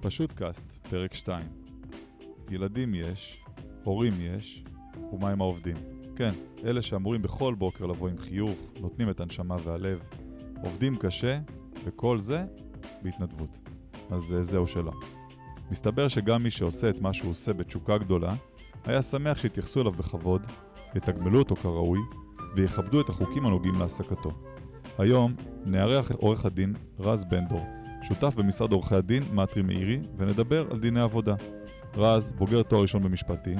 פשוט קאסט, פרק 2. ילדים יש, הורים יש, ומה עם העובדים? כן, אלה שאמורים בכל בוקר לבוא עם חיוך, נותנים את הנשמה והלב, עובדים קשה, וכל זה בהתנדבות. אז אה, זהו שלא. מסתבר שגם מי שעושה את מה שהוא עושה בתשוקה גדולה, היה שמח שיתייחסו אליו בכבוד, יתגמלו אותו כראוי, ויכבדו את החוקים הנוגעים להעסקתו. היום נארח את עורך הדין רז בנדור, שותף במשרד עורכי הדין מאטרי מאירי, ונדבר על דיני עבודה. רז, בוגר תואר ראשון במשפטים,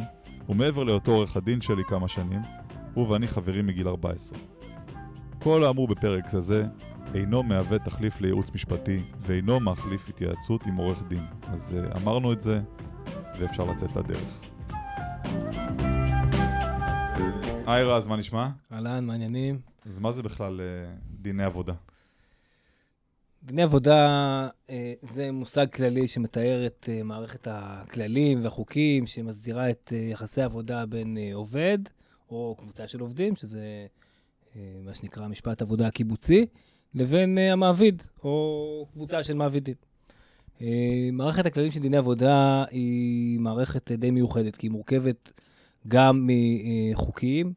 ומעבר להיותו עורך הדין שלי כמה שנים, הוא ואני חברים מגיל 14. כל האמור בפרק זה אינו מהווה תחליף לייעוץ משפטי, ואינו מחליף התייעצות עם עורך דין. אז uh, אמרנו את זה, ואפשר לצאת לדרך. היי רז, מה נשמע? אהלן, מעניינים. אז מה זה בכלל uh, דיני עבודה? דיני עבודה אה, זה מושג כללי שמתאר את אה, מערכת הכללים והחוקים שמסדירה את אה, יחסי העבודה בין עובד או קבוצה של עובדים, שזה מה שנקרא משפט עבודה הקיבוצי, לבין המעביד או קבוצה של מעבידים. מערכת הכללים של דיני עבודה היא מערכת די מיוחדת, כי היא מורכבת גם מחוקים,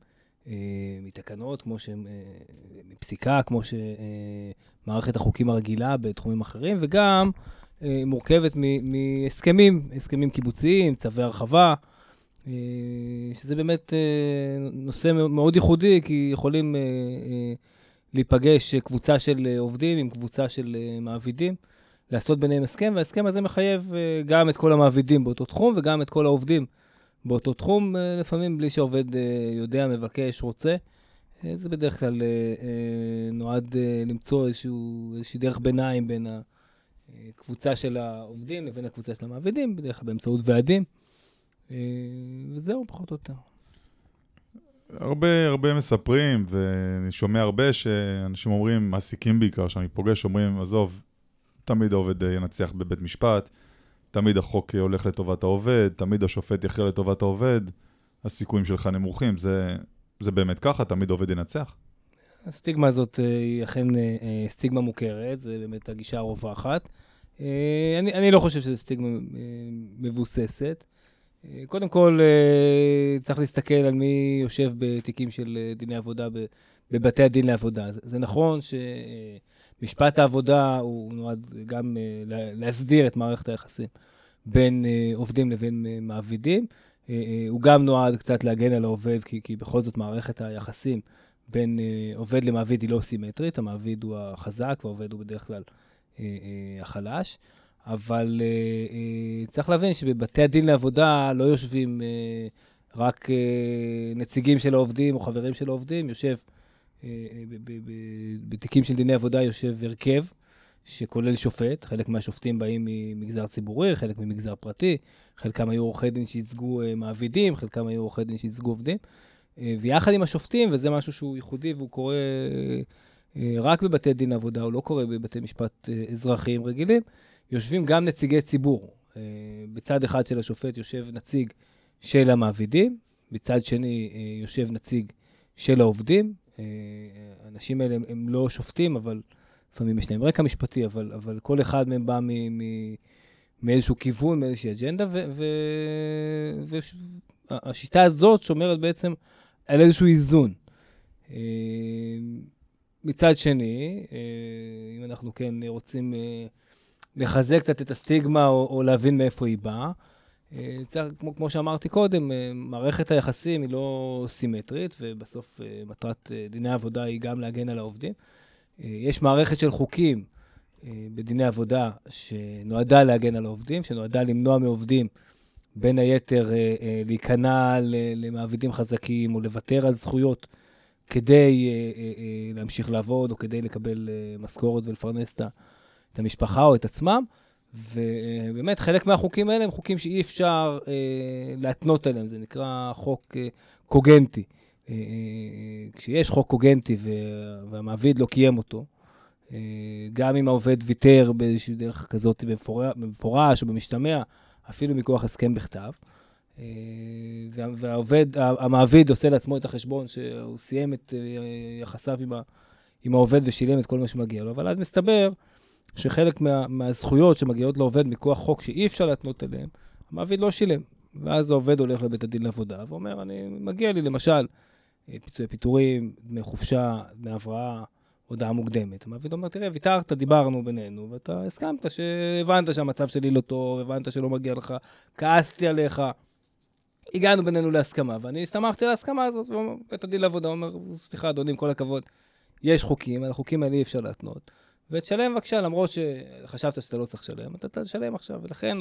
מתקנות, כמו ש... אה, מפסיקה, כמו שמערכת החוקים הרגילה בתחומים אחרים, וגם אה, מורכבת מהסכמים, הסכמים קיבוציים, צווי הרחבה, אה, שזה באמת אה, נושא מאוד ייחודי, כי יכולים אה, אה, להיפגש קבוצה של אה, עובדים עם קבוצה של אה, מעבידים, לעשות ביניהם הסכם, וההסכם הזה מחייב אה, גם את כל המעבידים באותו תחום וגם את כל העובדים באותו תחום, אה, לפעמים בלי שהעובד אה, יודע, מבקש, רוצה. אה, זה בדרך כלל נועד למצוא איזשהו, איזושהי דרך ביניים בין הקבוצה של העובדים לבין הקבוצה של המעבידים, בדרך כלל באמצעות ועדים. וזהו, פחות או יותר. הרבה הרבה מספרים, ואני שומע הרבה שאנשים אומרים, מעסיקים בעיקר, שאני פוגש, אומרים, עזוב, תמיד העובד ינצח בבית משפט, תמיד החוק הולך לטובת העובד, תמיד השופט יכריע לטובת העובד, הסיכויים שלך נמוכים. זה, זה באמת ככה? תמיד עובד ינצח? הסטיגמה הזאת אה, היא אכן אה, אה, סטיגמה מוכרת, זה באמת הגישה הרווחת. אני, אני לא חושב שזו סטיגמה מבוססת. קודם כל, צריך להסתכל על מי יושב בתיקים של דיני עבודה בבתי הדין לעבודה. זה, נכון שמשפט העבודה הוא נועד גם אה, לה- להסדיר את מערכת היחסים בין אה, עובדים לבין אה, מעבידים. הוא גם נועד קצת להגן על העובד, כי, כי בכל זאת מערכת היחסים בין עובד למעביד היא לא סימטרית, המעביד הוא החזק והעובד הוא בדרך כלל החלש. אבל צריך להבין שבבתי הדין לעבודה לא יושבים רק נציגים של העובדים או חברים של העובדים, יושב, בתיקים של דיני עבודה יושב הרכב שכולל שופט, חלק מהשופטים באים ממגזר ציבורי, חלק ממגזר פרטי, חלקם היו עורכי דין שייצגו אה, מעבידים, חלקם היו עורכי דין שייצגו עובדים. אה, ויחד עם השופטים, וזה משהו שהוא ייחודי והוא קורה אה, אה, רק בבתי דין לעבודה, הוא לא קורה בבתי משפט אה, אזרחיים רגילים, יושבים גם נציגי ציבור. אה, בצד אחד של השופט יושב נציג של המעבידים, בצד שני אה, יושב נציג של העובדים. אה, האנשים האלה הם, הם לא שופטים, אבל לפעמים יש להם רקע משפטי, אבל, אבל כל אחד מהם בא מ, מ, מאיזשהו כיוון, מאיזושהי אג'נדה, והשיטה הזאת שומרת בעצם על איזשהו איזון. אה, מצד שני, אה, אם אנחנו כן רוצים אה, לחזק קצת את הסטיגמה או, או להבין מאיפה היא באה, אה, צריך, כמו, כמו שאמרתי קודם, אה, מערכת היחסים היא לא סימטרית, ובסוף אה, מטרת אה, דיני העבודה היא גם להגן על העובדים. אה, יש מערכת של חוקים אה, בדיני עבודה שנועדה להגן על העובדים, שנועדה למנוע מעובדים, בין היתר, אה, אה, להיכנע למעבידים חזקים או לוותר על זכויות כדי אה, אה, אה, להמשיך לעבוד או כדי לקבל אה, משכורת ולפרנס את המשפחה או את עצמם. ובאמת, חלק מהחוקים האלה הם חוקים שאי אפשר אה, להתנות עליהם, זה נקרא חוק אה, קוגנטי. אה, אה, כשיש חוק קוגנטי וה- והמעביד לא קיים אותו, אה, גם אם העובד ויתר באיזושהי דרך כזאת במפורש, במפורש או במשתמע, אפילו מכוח הסכם בכתב, אה, וה- והעובד, המעביד עושה לעצמו את החשבון שהוא סיים את אה, יחסיו עם, ה, עם העובד ושילם את כל מה שמגיע לו, אבל אז מסתבר שחלק מה, מהזכויות שמגיעות לעובד מכוח חוק שאי אפשר להתנות אליהן, המעביד לא שילם. ואז העובד הולך לבית הדין לעבודה ואומר, אני, מגיע לי למשל פיצויי פיטורים, דמי חופשה, דמי הבראה, הודעה מוקדמת. המעביד אומר, תראה, ויתרת, דיברנו בינינו, ואתה הסכמת שהבנת שהמצב שלי לא טוב, הבנת שלא מגיע לך, כעסתי עליך. הגענו בינינו להסכמה, ואני הסתמכתי על ההסכמה הזאת, ובית הדין לעבודה אומר, סליחה, אדוני, עם כל הכבוד, יש חוקים, על החוקים האלה אי אפשר להתנות. ותשלם בבקשה, למרות שחשבת שאתה לא צריך לשלם, אתה תשלם עכשיו, ולכן...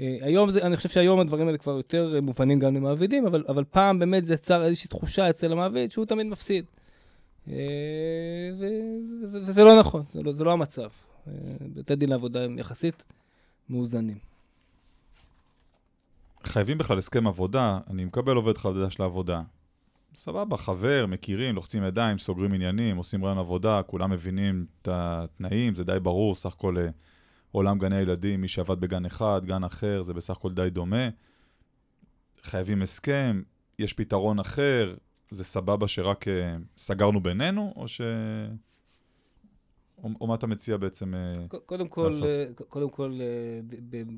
אה, היום זה, אני חושב שהיום הדברים האלה כבר יותר מובנים גם למעבידים, אבל, אבל פעם באמת זה יצר איזושהי תחושה אצל המעביד שהוא תמיד מפסיד. אה, וזה, וזה לא נכון, זה לא, זה לא המצב. אה, בתי דין לעבודה הם יחסית מאוזנים. חייבים בכלל הסכם עבודה, אני מקבל עובד חדש לעבודה. סבבה, חבר, מכירים, לוחצים ידיים, סוגרים עניינים, עושים רעיון עבודה, כולם מבינים את התנאים, זה די ברור, סך הכל עולם גני הילדים, מי שעבד בגן אחד, גן אחר, זה בסך הכל די דומה. חייבים הסכם, יש פתרון אחר, זה סבבה שרק uh, סגרנו בינינו, או ש... או, או מה אתה מציע בעצם uh, קודם כל, לעשות? אה, קודם כל,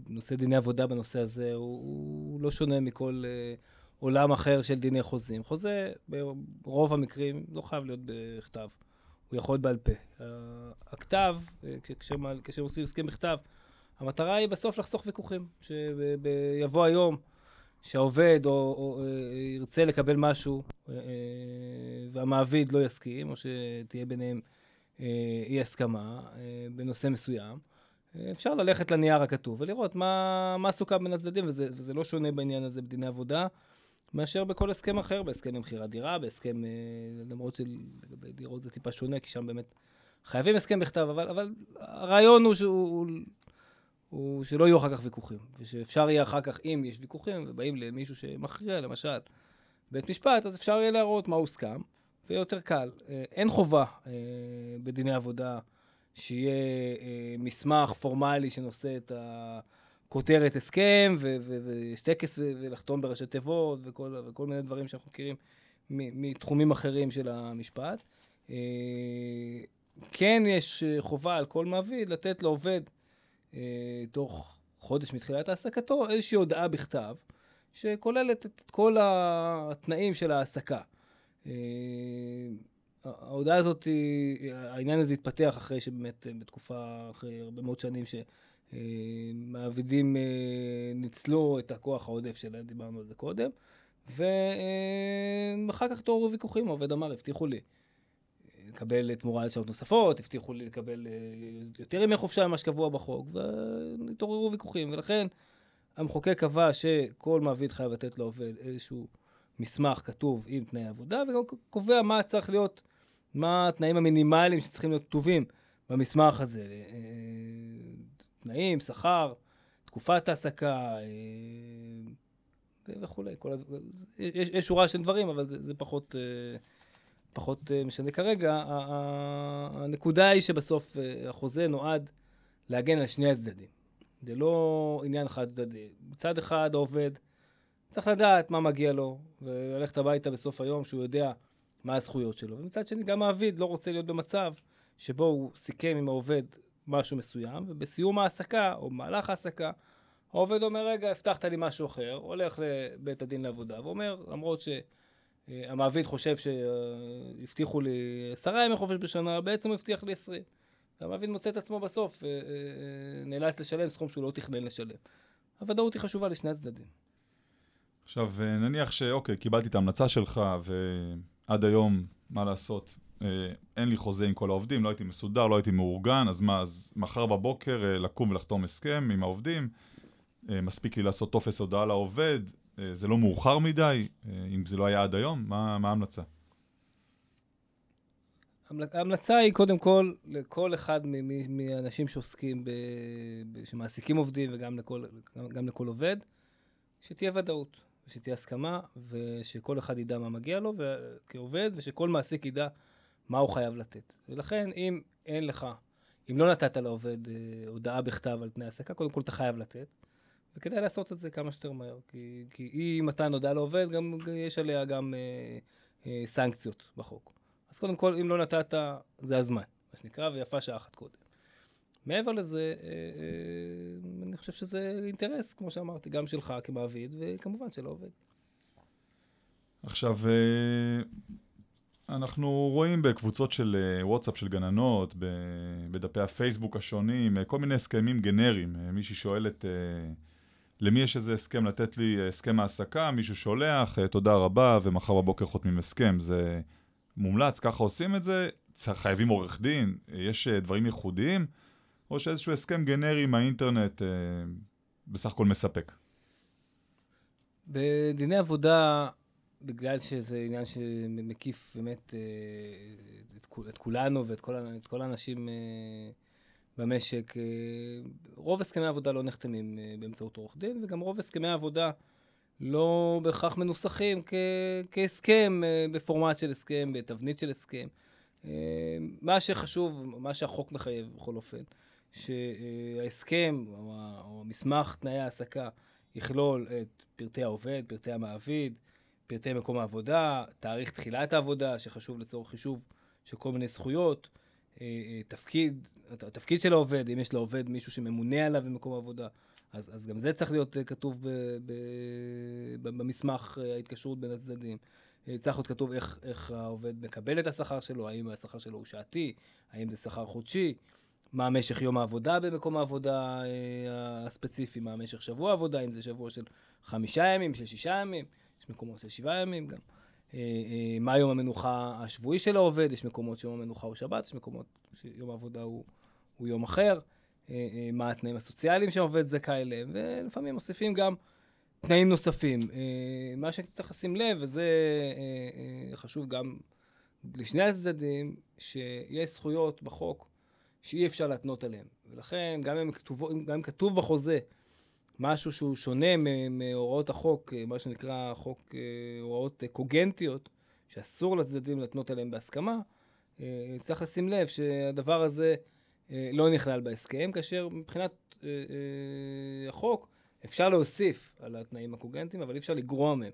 בנושא דיני עבודה בנושא הזה, הוא, הוא לא שונה מכל עולם אחר של דיני חוזים. חוזה, ברוב המקרים, לא חייב להיות בכתב. הוא יכול להיות בעל פה. הכתב, כשעושים הסכם בכתב, המטרה היא בסוף לחסוך ויכוחים. שיבוא היום שהעובד או, או, אה, ירצה לקבל משהו אה, אה, והמעביד לא יסכים, או שתהיה ביניהם אי הסכמה בנושא מסוים, אפשר ללכת לנייר הכתוב ולראות מה, מה סוכם בין הצדדים, וזה, וזה לא שונה בעניין הזה בדיני עבודה. מאשר בכל הסכם אחר, בהסכם למכירת דירה, בהסכם, אה, למרות שלגבי דירות זה טיפה שונה, כי שם באמת חייבים הסכם בכתב, אבל, אבל הרעיון הוא, שהוא, הוא, הוא שלא יהיו אחר כך ויכוחים, ושאפשר יהיה אחר כך, אם יש ויכוחים, ובאים למישהו שמכריע, למשל, בית משפט, אז אפשר יהיה להראות מה הוסכם, ויהיה יותר קל. אה, אין חובה אה, בדיני עבודה שיהיה מסמך פורמלי שנושא את ה... כותרת הסכם, ויש טקס ולחתום בראשי תיבות, וכל, וכל מיני דברים שאנחנו מכירים מתחומים אחרים של המשפט. אה, כן יש חובה על כל מעביד לתת לעובד אה, תוך חודש מתחילת העסקתו איזושהי הודעה בכתב, שכוללת את כל התנאים של ההעסקה. אה, ההודעה הזאת, העניין הזה התפתח אחרי שבאמת בתקופה, אחרי הרבה מאוד שנים, ש... מעבידים אה, ניצלו את הכוח העודף שלהם, דיברנו על זה קודם, ואחר כך התעוררו ויכוחים, העובד אמר, הבטיחו לי לקבל תמורה על שעות נוספות, הבטיחו לי לקבל אה, יותר ימי חופשה ממה שקבוע בחוק, והתעוררו ויכוחים, ולכן המחוקק קבע שכל מעביד חייב לתת לעובד איזשהו מסמך כתוב עם תנאי עבודה, וגם קובע מה צריך להיות, מה התנאים המינימליים שצריכים להיות כתובים במסמך הזה. תנאים, שכר, תקופת העסקה אה, וכולי. כל, יש, יש שורה של דברים, אבל זה, זה פחות, אה, פחות אה, משנה כרגע. הנקודה היא שבסוף החוזה נועד להגן על שני הצדדים. זה לא עניין חד צדדי. מצד אחד העובד צריך לדעת מה מגיע לו, וללכת הביתה בסוף היום שהוא יודע מה הזכויות שלו. ומצד שני, גם מעביד לא רוצה להיות במצב שבו הוא סיכם עם העובד משהו מסוים, ובסיום ההעסקה, או במהלך ההעסקה, העובד אומר, רגע, הבטחת לי משהו אחר, הולך לבית הדין לעבודה, ואומר, למרות שהמעביד חושב שהבטיחו לי עשרה ימי חופש בשנה, בעצם הוא הבטיח לי עשרים. והמעביד מוצא את עצמו בסוף, אה, אה, נאלץ לשלם סכום שהוא לא תכנן לשלם. הוודאות היא חשובה לשני הצדדים. עכשיו, אה, נניח שאוקיי, קיבלתי את ההמלצה שלך, ועד היום, מה לעשות, אה, אין לי חוזה עם כל העובדים, לא הייתי מסודר, לא הייתי מאורגן, אז מה, אז מחר בבוקר אה, לקום ולחתום הסכם עם העובדים, אה, מספיק לי לעשות טופס הודעה לעובד, זה לא מאוחר מדי, אם זה לא היה עד היום, מה, ההמלצה? ההמלצה היא קודם כל לכל אחד מהאנשים שעוסקים, ב, שמעסיקים עובדים וגם לכל, גם לכל עובד, שתהיה ודאות, שתהיה הסכמה, ושכל אחד ידע מה מגיע לו כעובד, ושכל מעסיק ידע מה הוא חייב לתת. ולכן, אם אין לך, אם לא נתת לעובד אה, הודעה בכתב על תנאי העסקה, קודם כל אתה חייב לתת, וכדאי לעשות את זה כמה שיותר מהר. כי, כי אי מתן הודעה לעובד, גם, יש עליה גם אה, אה, סנקציות בחוק. אז קודם כל, אם לא נתת, זה הזמן, מה שנקרא, ויפה שעה אחת קודם. מעבר לזה, אה, אה, אני חושב שזה אינטרס, כמו שאמרתי, גם שלך כמעביד, וכמובן של העובד. עכשיו, אה, אנחנו רואים בקבוצות של אה, וואטסאפ של גננות, בדפי הפייסבוק השונים, אה, כל מיני הסכמים גנריים. מישהי שואלת למי יש איזה הסכם לתת לי הסכם העסקה, מישהו שולח, תודה רבה, ומחר בבוקר חותמים הסכם. זה מומלץ, ככה עושים את זה, חייבים עורך דין, יש דברים ייחודיים, או שאיזשהו הסכם גנרי מהאינטרנט בסך הכל מספק. בדיני עבודה בגלל שזה עניין שמקיף באמת אה, את, כולנו ואת כל, האנשים אה, במשק, אה, רוב הסכמי העבודה לא נחתמים באמצעות עורך דין, וגם רוב הסכמי העבודה לא בהכרח מנוסחים כ, כהסכם, בפורמט של הסכם, בתבנית של הסכם. מה שחשוב, מה שהחוק מחייב בכל אופן, שההסכם או מסמך תנאי ההעסקה יכלול את פרטי העובד, פרטי המעביד, פרטי מקום העבודה, תאריך תחילת העבודה, שחשוב לצורך חישוב של כל מיני זכויות, אה, אה, תפקיד, התפקיד של העובד, אם יש לעובד מישהו שממונה עליו במקום העבודה, אז, אז גם זה צריך להיות אה, כתוב ב, ב, ב, במסמך ההתקשרות בין הצדדים. צריך להיות כתוב איך, איך העובד מקבל את השכר שלו, האם השכר שלו הוא שעתי, האם זה שכר חודשי, מה משך יום העבודה במקום העבודה הספציפי, מה משך שבוע העבודה, אם זה שבוע של חמישה ימים, של שישה ימים. מקומות של שבעה ימים גם. אה, אה, מה יום המנוחה השבועי של העובד, יש מקומות שיום המנוחה הוא שבת, יש מקומות שיום העבודה הוא, הוא יום אחר, אה, מה התנאים הסוציאליים שהעובד זכאי להם, ולפעמים מוסיפים גם תנאים נוספים. מה שצריך לשים לב, וזה חשוב גם לשני הצדדים, שיש זכויות בחוק שאי אפשר להתנות עליהן. ולכן, גם אם כתוב, גם אם כתוב בחוזה משהו שהוא שונה מהוראות החוק, אה, מה שנקרא חוק אה, הוראות קוגנטיות, שאסור לצדדים להתנות עליהן בהסכמה, אה, צריך לשים לב שהדבר הזה לא נכלל בהסכם, כאשר מבחינת החוק אפשר להוסיף על התנאים הקוגנטיים, אבל אי אפשר לגרוע מהם.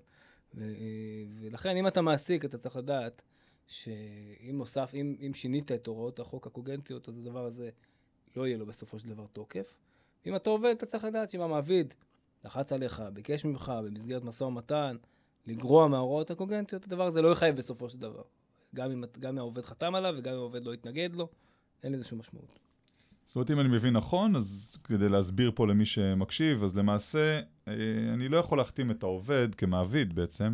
ולכן, אם אתה מעסיק, אתה צריך לדעת שאם נוסף, אם, אם שינית את הוראות החוק הקוגנטיות, אז הדבר הזה לא יהיה לו בסופו של דבר תוקף. אם אתה עובד, אתה צריך לדעת שאם המעביד לחץ עליך, ביקש ממך במסגרת משא ומתן, לגרוע מההוראות הקוגנטיות, הדבר הזה לא יחייב בסופו של דבר. גם אם, גם אם העובד חתם עליו וגם אם העובד לא התנגד לו, אין לזה שום משמעות. זאת אומרת, אם אני מבין נכון, אז כדי להסביר פה למי שמקשיב, אז למעשה, אה, אני לא יכול להחתים את העובד כמעביד בעצם,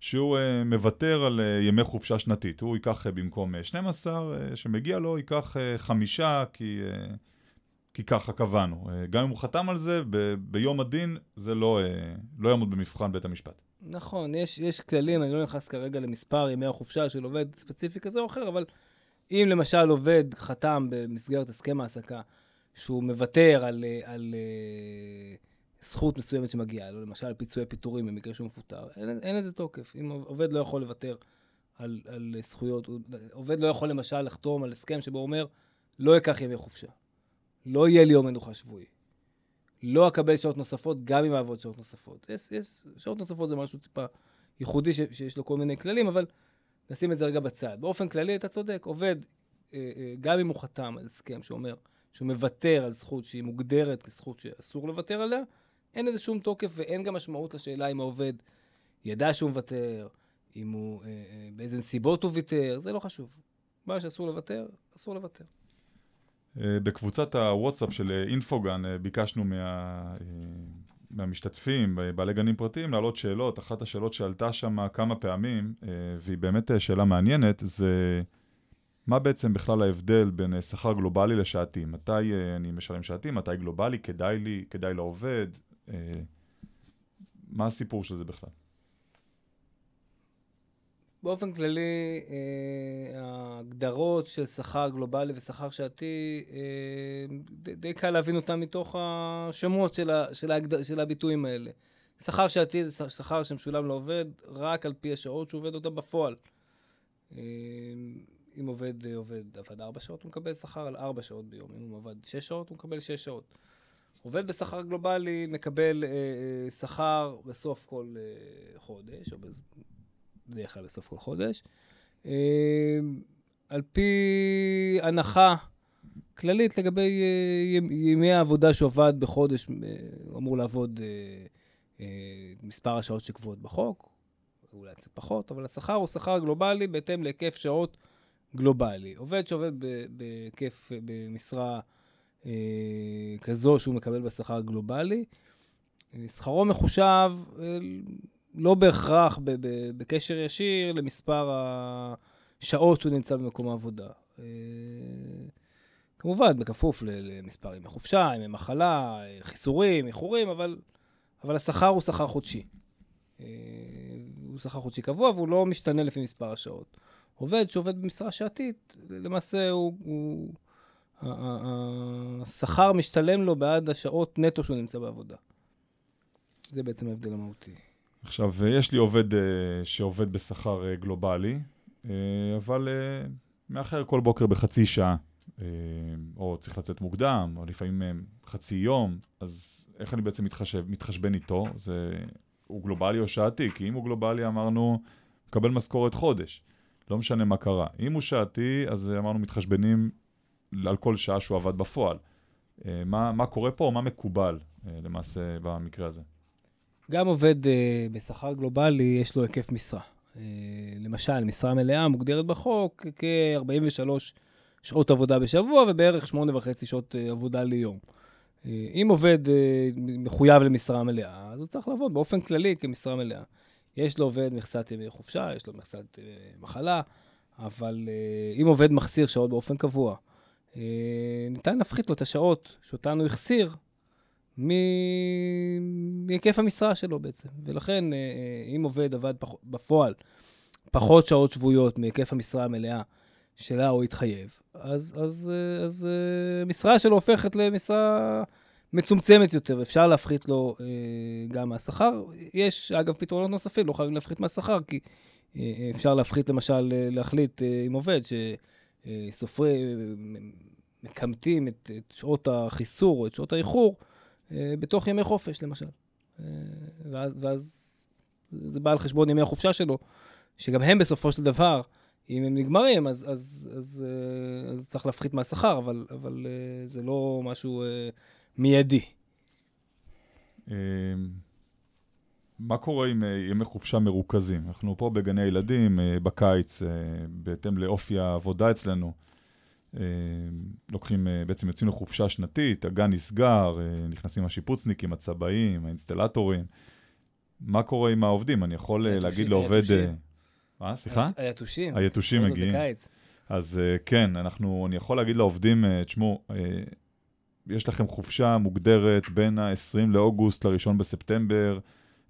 שהוא אה, מוותר על אה, ימי חופשה שנתית. הוא ייקח במקום 12 שמגיע לו, ייקח חמישה, כי כי ככה קבענו. אה, גם אם הוא חתם על זה, ב- ביום הדין זה לא, אה, לא יעמוד במבחן בית המשפט. נכון, יש, יש כללים, אני לא נכנס כרגע למספר ימי החופשה של עובד ספציפי כזה או אחר, אבל אם למשל עובד חתם במסגרת הסכם העסקה שהוא מוותר על, אה, על, על זכות מסוימת שמגיעה לו, למשל פיצויי פיטורים במקרה שהוא מפוטר, אין, אין לזה תוקף. אם עובד לא יכול לוותר על, על זכויות, עובד לא יכול למשל לחתום על הסכם שבו הוא אומר, לא אקח ימי חופשה. לא יהיה לי יום מנוחה שבועי. לא אקבל שעות נוספות, גם אם אעבוד שעות נוספות. יש, יש, שעות נוספות זה משהו טיפה ייחודי ש, שיש לו כל מיני כללים, אבל נשים את זה רגע בצד. באופן כללי, אתה צודק, עובד, אה, אה, גם אם הוא חתם על הסכם שאומר שהוא מוותר על זכות שהיא מוגדרת כזכות שאסור לוותר עליה, אין לזה שום תוקף ואין גם משמעות לשאלה אם העובד ידע שהוא מוותר, אם הוא, אה, באיזה נסיבות הוא ויתר, זה לא חשוב. מה שאסור לוותר, אסור לוותר. אה, בקבוצת הוואטסאפ של אה, אינפוגן אה, ביקשנו מה, מהמשתתפים, בעלי גנים פרטיים, להעלות שאלות. אחת השאלות שעלתה שם כמה פעמים, והיא באמת שאלה מעניינת, זה מה בעצם בכלל ההבדל בין שכר גלובלי לשעתי? מתי אני משלם שעתי, מתי גלובלי, כדאי לי, כדאי לעובד? מה הסיפור של זה בכלל? באופן כללי, אה, ההגדרות של שכר גלובלי ושכר שעתי, אה, די, די קל להבין אותם מתוך השמות של, ה, של, ההגד... של הביטויים האלה. שכר שעתי זה שכר שמשולם לעובד רק על פי השעות שהוא עובד אותם בפועל. אה, אם עובד עובד עבד ארבע שעות, הוא מקבל שכר על ארבע שעות ביום. אם הוא עבד שש שעות, הוא מקבל שש שעות. עובד בשכר גלובלי מקבל אה, שכר בסוף כל אה, חודש, או בדרך כלל בסוף כל חודש. אמ, על פי הנחה כללית לגבי ימי העבודה שעובד בחודש, הוא אמור לעבוד מספר השעות שקבועות בחוק, אולי קצת פחות, אבל השכר הוא שכר גלובלי בהתאם להיקף שעות גלובלי. עובד שעובד בהיקף, במשרה אה, כזו שהוא מקבל בשכר גלובלי, שכרו מחושב אה, לא בהכרח בקשר ישיר למספר השעות שהוא נמצא במקום העבודה. אה, כמובן, בכפוף למספר ימי חופשה, ימי מחלה, חיסורים, איחורים, אבל, אבל השכר הוא שכר חודשי. הוא שכר חודשי קבוע והוא לא משתנה לפי מספר השעות. עובד שעובד במשרה שעתית, למעשה הוא... הוא השכר משתלם לו בעד השעות נטו שהוא נמצא בעבודה. זה בעצם ההבדל המהותי. עכשיו, יש לי עובד uh, שעובד בשכר uh, גלובלי, אבל מאחר כל בוקר בחצי שעה, או צריך לצאת מוקדם, או לפעמים חצי יום, אז איך אני בעצם מתחשב, מתחשבן איתו? זה, הוא גלובלי או שעתי? כי אם הוא גלובלי, אמרנו, מקבל משכורת חודש. לא משנה מה קרה. אם הוא שעתי, אז אמרנו מתחשבנים על כל שעה שהוא עבד בפועל. אה, מה, מה קורה פה, או מה מקובל אה, למעשה במקרה הזה? גם עובד אה, בשכר גלובלי, יש לו היקף משרה. למשל, משרה מלאה מוגדרת בחוק כ-43 שעות עבודה בשבוע ובערך 8.5 שעות עבודה ליום. אם עובד מחויב למשרה מלאה, אז הוא צריך לעבוד באופן כללי כמשרה מלאה. יש לו עובד מכסת ימי חופשה, יש לו מכסת מחלה, אבל אם עובד מחסיר שעות באופן קבוע, אה, ניתן להפחית לו את השעות שאותן הוא החסיר מהיקף המשרה שלו בעצם. ולכן, אה, אה, אם עובד עבד פח... בפועל פחות שעות שבועיות מהיקף המשרה המלאה שלה הוא התחייב, אז, אז, אז המשרה שלו הופכת למשרה מצומצמת יותר, אפשר להפחית לו גם מהשכר. יש, אגב, פתרונות נוספים, לא חייבים להפחית מהשכר, כי אפשר להפחית, למשל, להחליט עם עובד ש... סופרי, מקמטים את, את שעות החיסור או את שעות האיחור אה, בתוך ימי חופש, למשל. אה, ואז, ואז זה בא על חשבון ימי החופשה שלו, שגם הם בסופו של דבר, אם הם נגמרים, אז, אז, אז, אה, אז צריך להפחית מהשכר, אבל, אבל זה לא משהו מיידי. מה קורה עם ימי חופשה מרוכזים? אנחנו פה בגני ילדים, בקיץ, בהתאם לאופי העבודה אצלנו. לוקחים, בעצם יוצאים לחופשה שנתית, הגן נסגר, נכנסים השיפוצניקים, הצבעים, האינסטלטורים. מה קורה עם העובדים? אני יכול להגיד לעובד... מה? סליחה? היתושים. היתושים מגיעים. זה קיץ. אז כן, אנחנו, אני יכול להגיד לעובדים, תשמעו, יש לכם חופשה מוגדרת בין ה-20 לאוגוסט ל-1 בספטמבר,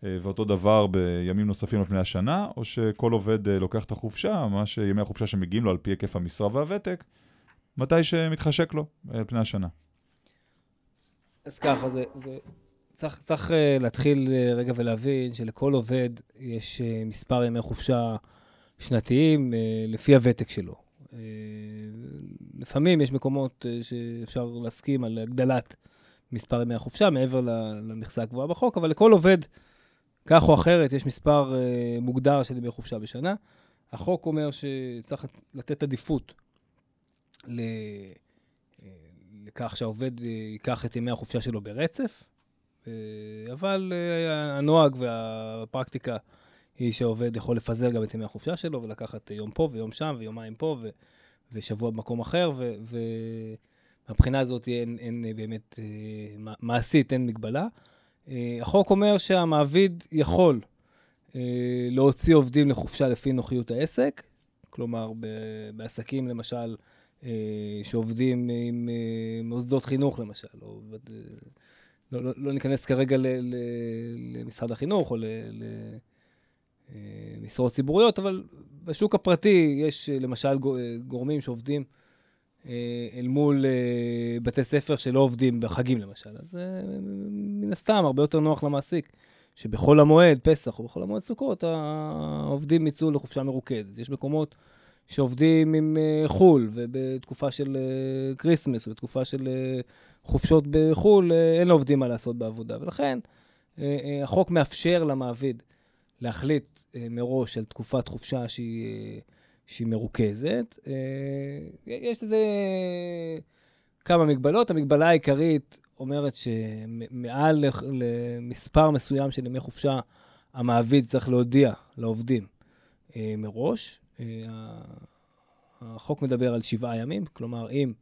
אה, ואותו דבר בימים נוספים על פני השנה, או שכל עובד אה, לוקח את החופשה, ממש ימי החופשה שמגיעים לו על פי היקף המשרה והוותק, מתי שמתחשק לו אה, על פני השנה. אז ככה, זה, זה צריך, צריך להתחיל רגע ולהבין שלכל עובד יש מספר ימי חופשה שנתיים לפי הוותק שלו. לפעמים יש מקומות שאפשר להסכים על הגדלת מספר ימי החופשה מעבר למכסה הקבועה בחוק, אבל לכל עובד כך או אחרת, יש מספר מוגדר של ימי חופשה בשנה. החוק אומר שצריך לתת עדיפות ל... אה, לכך שהעובד uh, ייקח את ימי החופשה שלו ברצף, uh, אבל הנוהג והפרקטיקה היא שהעובד יכול לפזר גם את ימי החופשה שלו ולקחת יום פה ויום שם ויומיים פה ו... ושבוע במקום אחר, ומהבחינה הזאת אין, אין באמת, מעשית אין מגבלה. אה, החוק אומר שהמעביד יכול אה, להוציא עובדים לחופשה לפי נוחיות העסק, כלומר, בעסקים למשל, אה, שעובדים עם מוסדות חינוך למשל, או, לא, לא, לא ניכנס כרגע ל, ל, למשרד החינוך או למשרות ציבוריות, אבל בשוק הפרטי יש למשל גורמים שעובדים אה, אל מול אה, בתי ספר שלא עובדים בחגים למשל. אז אה, מן הסתם, הרבה יותר נוח למעסיק, שבחול המועד, פסח או בחול המועד סוכות, העובדים יצאו לחופשה מרוכזת. יש מקומות שעובדים עם חו"ל, ובתקופה של כריסמס, בתקופה של חופשות בחו"ל, אין לעובדים מה לעשות בעבודה. ולכן, החוק מאפשר למעביד להחליט מראש על תקופת חופשה שהיא... שהיא מרוכזת. אה, יש לזה כמה מגבלות. המגבלה העיקרית אומרת שמעל למספר מסוים של ימי חופשה, המעביד צריך להודיע לעובדים אה, מראש. אה, החוק מדבר על שבעה ימים, כלומר, אם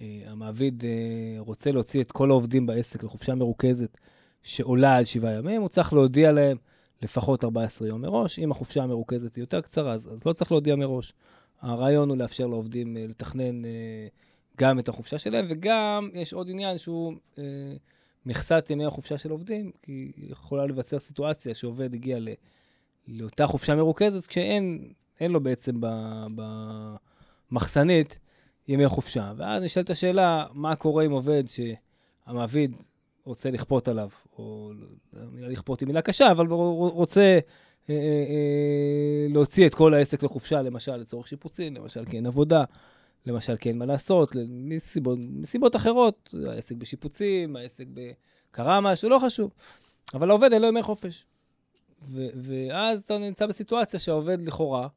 אה, המעביד אה, רוצה להוציא את כל העובדים בעסק לחופשה מרוכזת שעולה על שבעה ימים, הוא צריך להודיע להם לפחות 14 יום מראש. אם החופשה המרוכזת היא יותר קצרה, אז, אז לא צריך להודיע מראש. הרעיון הוא לאפשר לעובדים לתכנן גם את החופשה שלהם, וגם יש עוד עניין שהוא מכסת ימי החופשה של עובדים, כי יכולה לבצר סיטואציה שעובד הגיע ל, לאותה חופשה מרוכזת, כשאין לו בעצם במחסנית ימי חופשה. ואז נשאלת השאלה, מה קורה עם עובד שהמעביד רוצה לכפות עליו, או המילה לכפות היא מילה קשה, אבל רוצה אה, אה, אה, להוציא את כל העסק לחופשה, למשל לצורך שיפוצים, למשל כי אין עבודה, למשל כי אין מה לעשות, מסיבות, מסיבות אחרות, העסק בשיפוצים, העסק קרה משהו, לא חשוב. אבל העובד אין לו ימי חופש. ו- ואז אתה נמצא בסיטואציה שהעובד לכאורה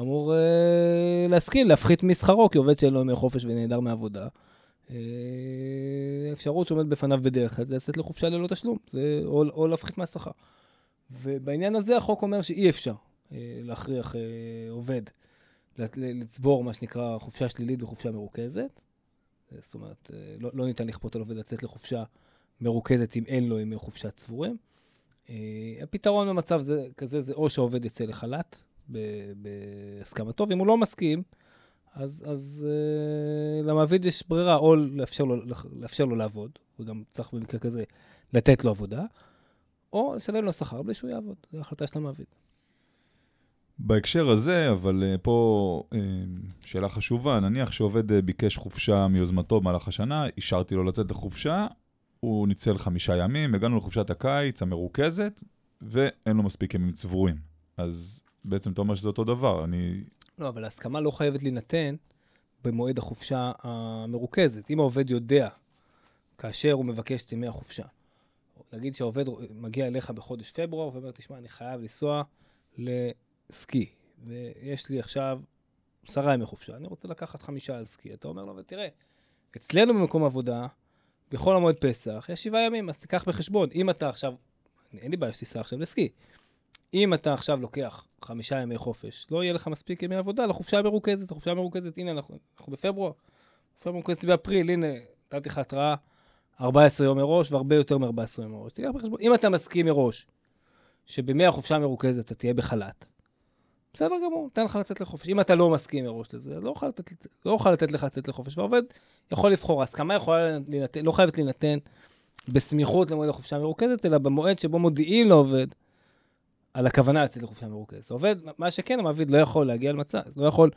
אמור uh, להסכים להפחית משכרו, כי עובד שאין לו ימי חופש ונעדר מעבודה. Uh, אפשרות שעומדת בפניו בדרך כלל זה לצאת לחופשה ללא תשלום, זה, או, או להפחית מהשכר. ובעניין הזה החוק אומר שאי אפשר uh, להכריח uh, עובד לצבור מה שנקרא חופשה שלילית וחופשה מרוכזת. זאת אומרת, uh, לא, לא ניתן לכפות על עובד לצאת לחופשה מרוכזת אם אין לו ימי חופשה צבורים. Uh, הפתרון במצב זה, כזה זה או שהעובד יצא לחל"ת, בהסכמתו, ואם הוא לא מסכים, אז, אז uh, למעביד יש ברירה, או לאפשר לו, לאפשר לו לעבוד, הוא גם צריך במקרה כזה לתת לו עבודה, או לשלם לו שכר בלי שהוא יעבוד, זו החלטה של המעביד. בהקשר הזה, אבל uh, פה uh, שאלה חשובה, נניח שעובד uh, ביקש חופשה מיוזמתו במהלך השנה, אישרתי לו לצאת לחופשה, הוא ניצל חמישה ימים, הגענו לחופשת הקיץ המרוכזת, ואין לו מספיק ימים צבורים. אז בעצם אתה אומר שזה אותו דבר, אני... לא, אבל ההסכמה לא חייבת להינתן במועד החופשה המרוכזת. אם העובד יודע, כאשר הוא מבקש את ימי החופשה, נגיד שהעובד מגיע אליך בחודש פברואר ואומר, תשמע, אני חייב לנסוע לסקי, ויש לי עכשיו עשרה ימי חופשה, אני רוצה לקחת חמישה על סקי. אתה אומר לו, ותראה, אצלנו במקום עבודה, בכל המועד פסח, יש שבעה ימים, אז תיקח בחשבון. אם אתה עכשיו, אין לי בעיה שתיסע עכשיו לסקי, אם אתה עכשיו לוקח חמישה ימי חופש, לא יהיה לך מספיק ימי עבודה לחופשה המרוכזת. החופשה המרוכזת, הנה, אנחנו, אנחנו בפברואר, חופשה המרוכזת באפריל, הנה, נתתי לך התראה 14 יום מראש, והרבה יותר מ-14 יום מראש. תהיה בחשבון. אם אתה מסכים מראש שבימי החופשה המרוכזת אתה תהיה בחל"ת, בסדר גמור, תן לך לצאת לחופש. אם אתה לא מסכים מראש לזה, לא אוכל לתת, לא אוכל לתת לך לצאת לחופש, והעובד יכול לבחור. ההסכמה יכולה להינתן, לא חייבת להינתן בסמיכות למועד החופשה המרוכזת, אלא במועד שבו מודיעים לעובד על הכוונה לצאת לחופשה מרוכזת. עובד, מה שכן, המעביד לא יכול להגיע למצב, לא יכול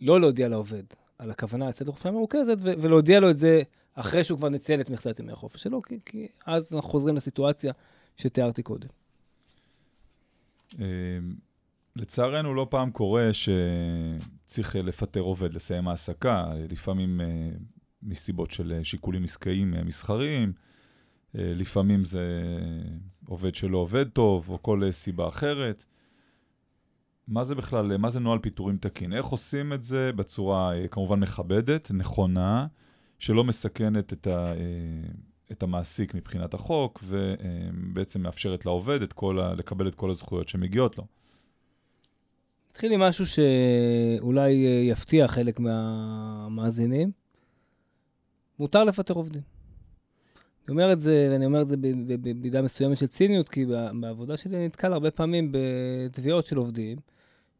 לא להודיע לעובד על הכוונה לצאת לחופשה מרוכזת, ולהודיע לו את זה אחרי שהוא כבר ניצל את מכסת ימי החופש שלו, כי, כי אז אנחנו חוזרים לסיטואציה שתיארתי קודם. אמ, לצערנו, לא פעם קורה שצריך לפטר עובד, לסיים העסקה, לפעמים אה, מסיבות של שיקולים עסקיים אה, מסחריים. אה, לפעמים זה עובד שלא עובד טוב, או כל סיבה אחרת. מה זה בכלל, מה זה נוהל פיטורים תקין? איך עושים את זה בצורה אה, כמובן מכבדת, נכונה, שלא מסכנת את, ה, אה, את המעסיק מבחינת החוק, ובעצם מאפשרת לעובד את כל ה, לקבל את כל הזכויות שמגיעות לו? נתחיל עם משהו שאולי יפתיע חלק מהמאזינים. מותר לפטר עובדים. אני אומר את זה, ואני אומר את זה במידה מסוימת של ציניות, כי בעבודה שלי אני נתקל הרבה פעמים בתביעות של עובדים,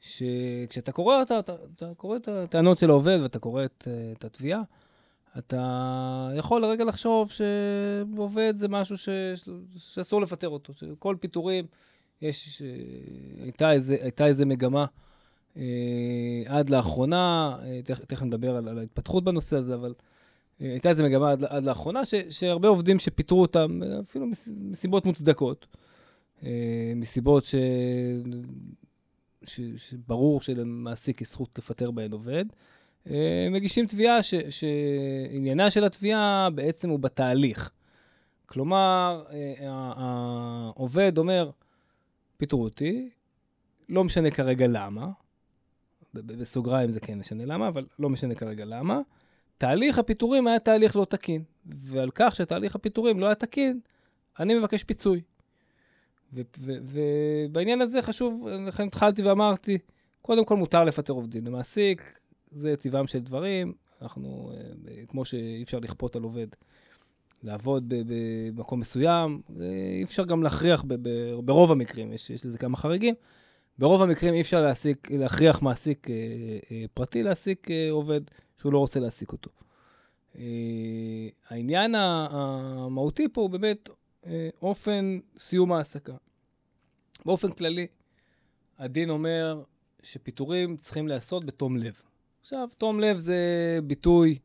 שכשאתה קורא, אתה, אתה, אתה קורא את הטענות של העובד ואתה קורא את, את התביעה, אתה יכול לרגע לחשוב שעובד זה משהו ש, שאסור לפטר אותו, שכל פיטורים, יש, הייתה איזה, הייתה איזה מגמה אה, עד לאחרונה, אה, תכף נדבר על, על ההתפתחות בנושא הזה, אבל הייתה איזו מגמה עד, עד לאחרונה, ש, שהרבה עובדים שפיטרו אותם, אפילו מסיבות מוצדקות, אה, מסיבות ש, ש, שברור שלמעסיק יש זכות לפטר בהן עובד, אה, מגישים תביעה ש, שעניינה של התביעה בעצם הוא בתהליך. כלומר, אה, העובד אומר, פיטרו אותי, לא משנה כרגע למה, בסוגריים זה כן משנה למה, אבל לא משנה כרגע למה. תהליך הפיטורים היה תהליך לא תקין, ועל כך שתהליך הפיטורים לא היה תקין, אני מבקש פיצוי. ובעניין הזה חשוב, לכן התחלתי ואמרתי, קודם כל מותר לפטר עובדים. למעסיק, זה טבעם של דברים, אנחנו, אה, כמו שאי אפשר לכפות על עובד לעבוד במקום מסוים, אי אפשר גם להכריח, ברוב המקרים, יש, יש לזה כמה חריגים, ברוב המקרים אי אפשר להסיק, להכריח מעסיק אה, אה, פרטי להעסיק אה, עובד שהוא לא רוצה להעסיק אותו. אה, העניין המהותי פה הוא באמת אה, אופן סיום העסקה. באופן כללי, הדין אומר שפיטורים צריכים להיעשות בתום לב. עכשיו, תום לב זה ביטוי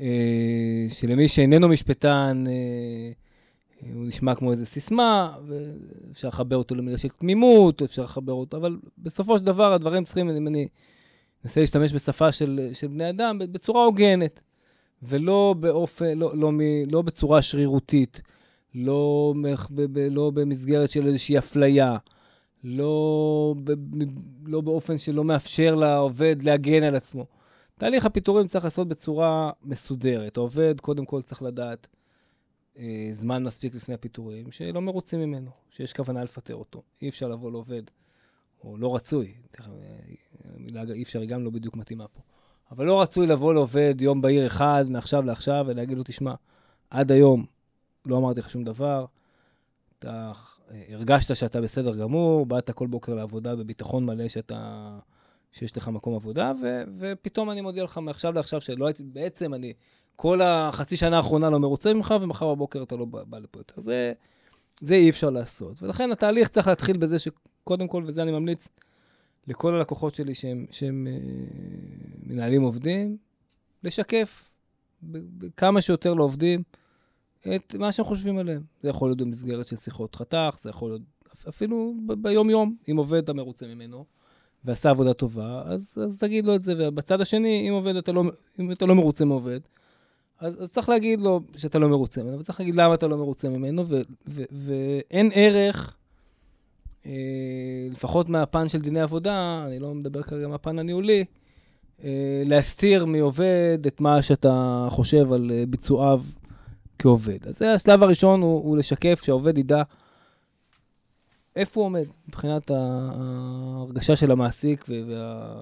אה, שלמי שאיננו משפטן, אה, הוא נשמע כמו איזו סיסמה, ואפשר לחבר אותו למילה של תמימות, אפשר לחבר אותו, אבל בסופו של דבר הדברים צריכים, אם אני אנסה להשתמש בשפה של, של בני אדם, בצורה הוגנת, ולא באופן, לא, לא, לא, לא בצורה שרירותית, לא, לא במסגרת של איזושהי אפליה, לא, לא באופן שלא מאפשר לעובד להגן על עצמו. תהליך הפיטורים צריך לעשות בצורה מסודרת. העובד, קודם כל, צריך לדעת אה, זמן מספיק לפני הפיטורים, שלא מרוצים ממנו, שיש כוונה לפטר אותו. אי אפשר לבוא לעובד, או לא רצוי, המילה אי אפשר, היא גם לא בדיוק מתאימה פה. אבל לא רצוי לבוא לעובד יום בהיר אחד, מעכשיו לעכשיו, ולהגיד לו, תשמע, עד היום לא אמרתי לך שום דבר, אתה אה, הרגשת שאתה בסדר גמור, באת כל בוקר לעבודה בביטחון מלא שאתה, שיש לך מקום עבודה, ו, ופתאום אני מודיע לך מעכשיו לעכשיו שלא הייתי, בעצם אני כל החצי שנה האחרונה לא מרוצה ממך, ומחר בבוקר אתה לא בא, בא לפה יותר. זה, זה אי אפשר לעשות. ולכן התהליך צריך להתחיל בזה שקודם כל, וזה אני ממליץ לכל הלקוחות שלי שהם, שהם אה, מנהלים עובדים, לשקף כמה שיותר לעובדים. את מה שהם חושבים עליהם. זה יכול להיות במסגרת של שיחות חתך, זה יכול להיות אפילו ביום-יום, אם עובד אתה מרוצה ממנו ועשה עבודה טובה, אז, אז תגיד לו את זה. ובצד השני, אם עובד אתה לא, אם אתה לא מרוצה מעובד, אז, אז צריך להגיד לו שאתה לא מרוצה ממנו, וצריך להגיד למה אתה לא מרוצה ממנו, ואין ערך, לפחות מהפן של דיני עבודה, אני לא מדבר כרגע מהפן הניהולי, אה, להסתיר מעובד את מה שאתה חושב על אה, ביצועיו כעובד. אז זה השלב הראשון, הוא, הוא לשקף שהעובד ידע איפה הוא עומד מבחינת ההרגשה של המעסיק וה,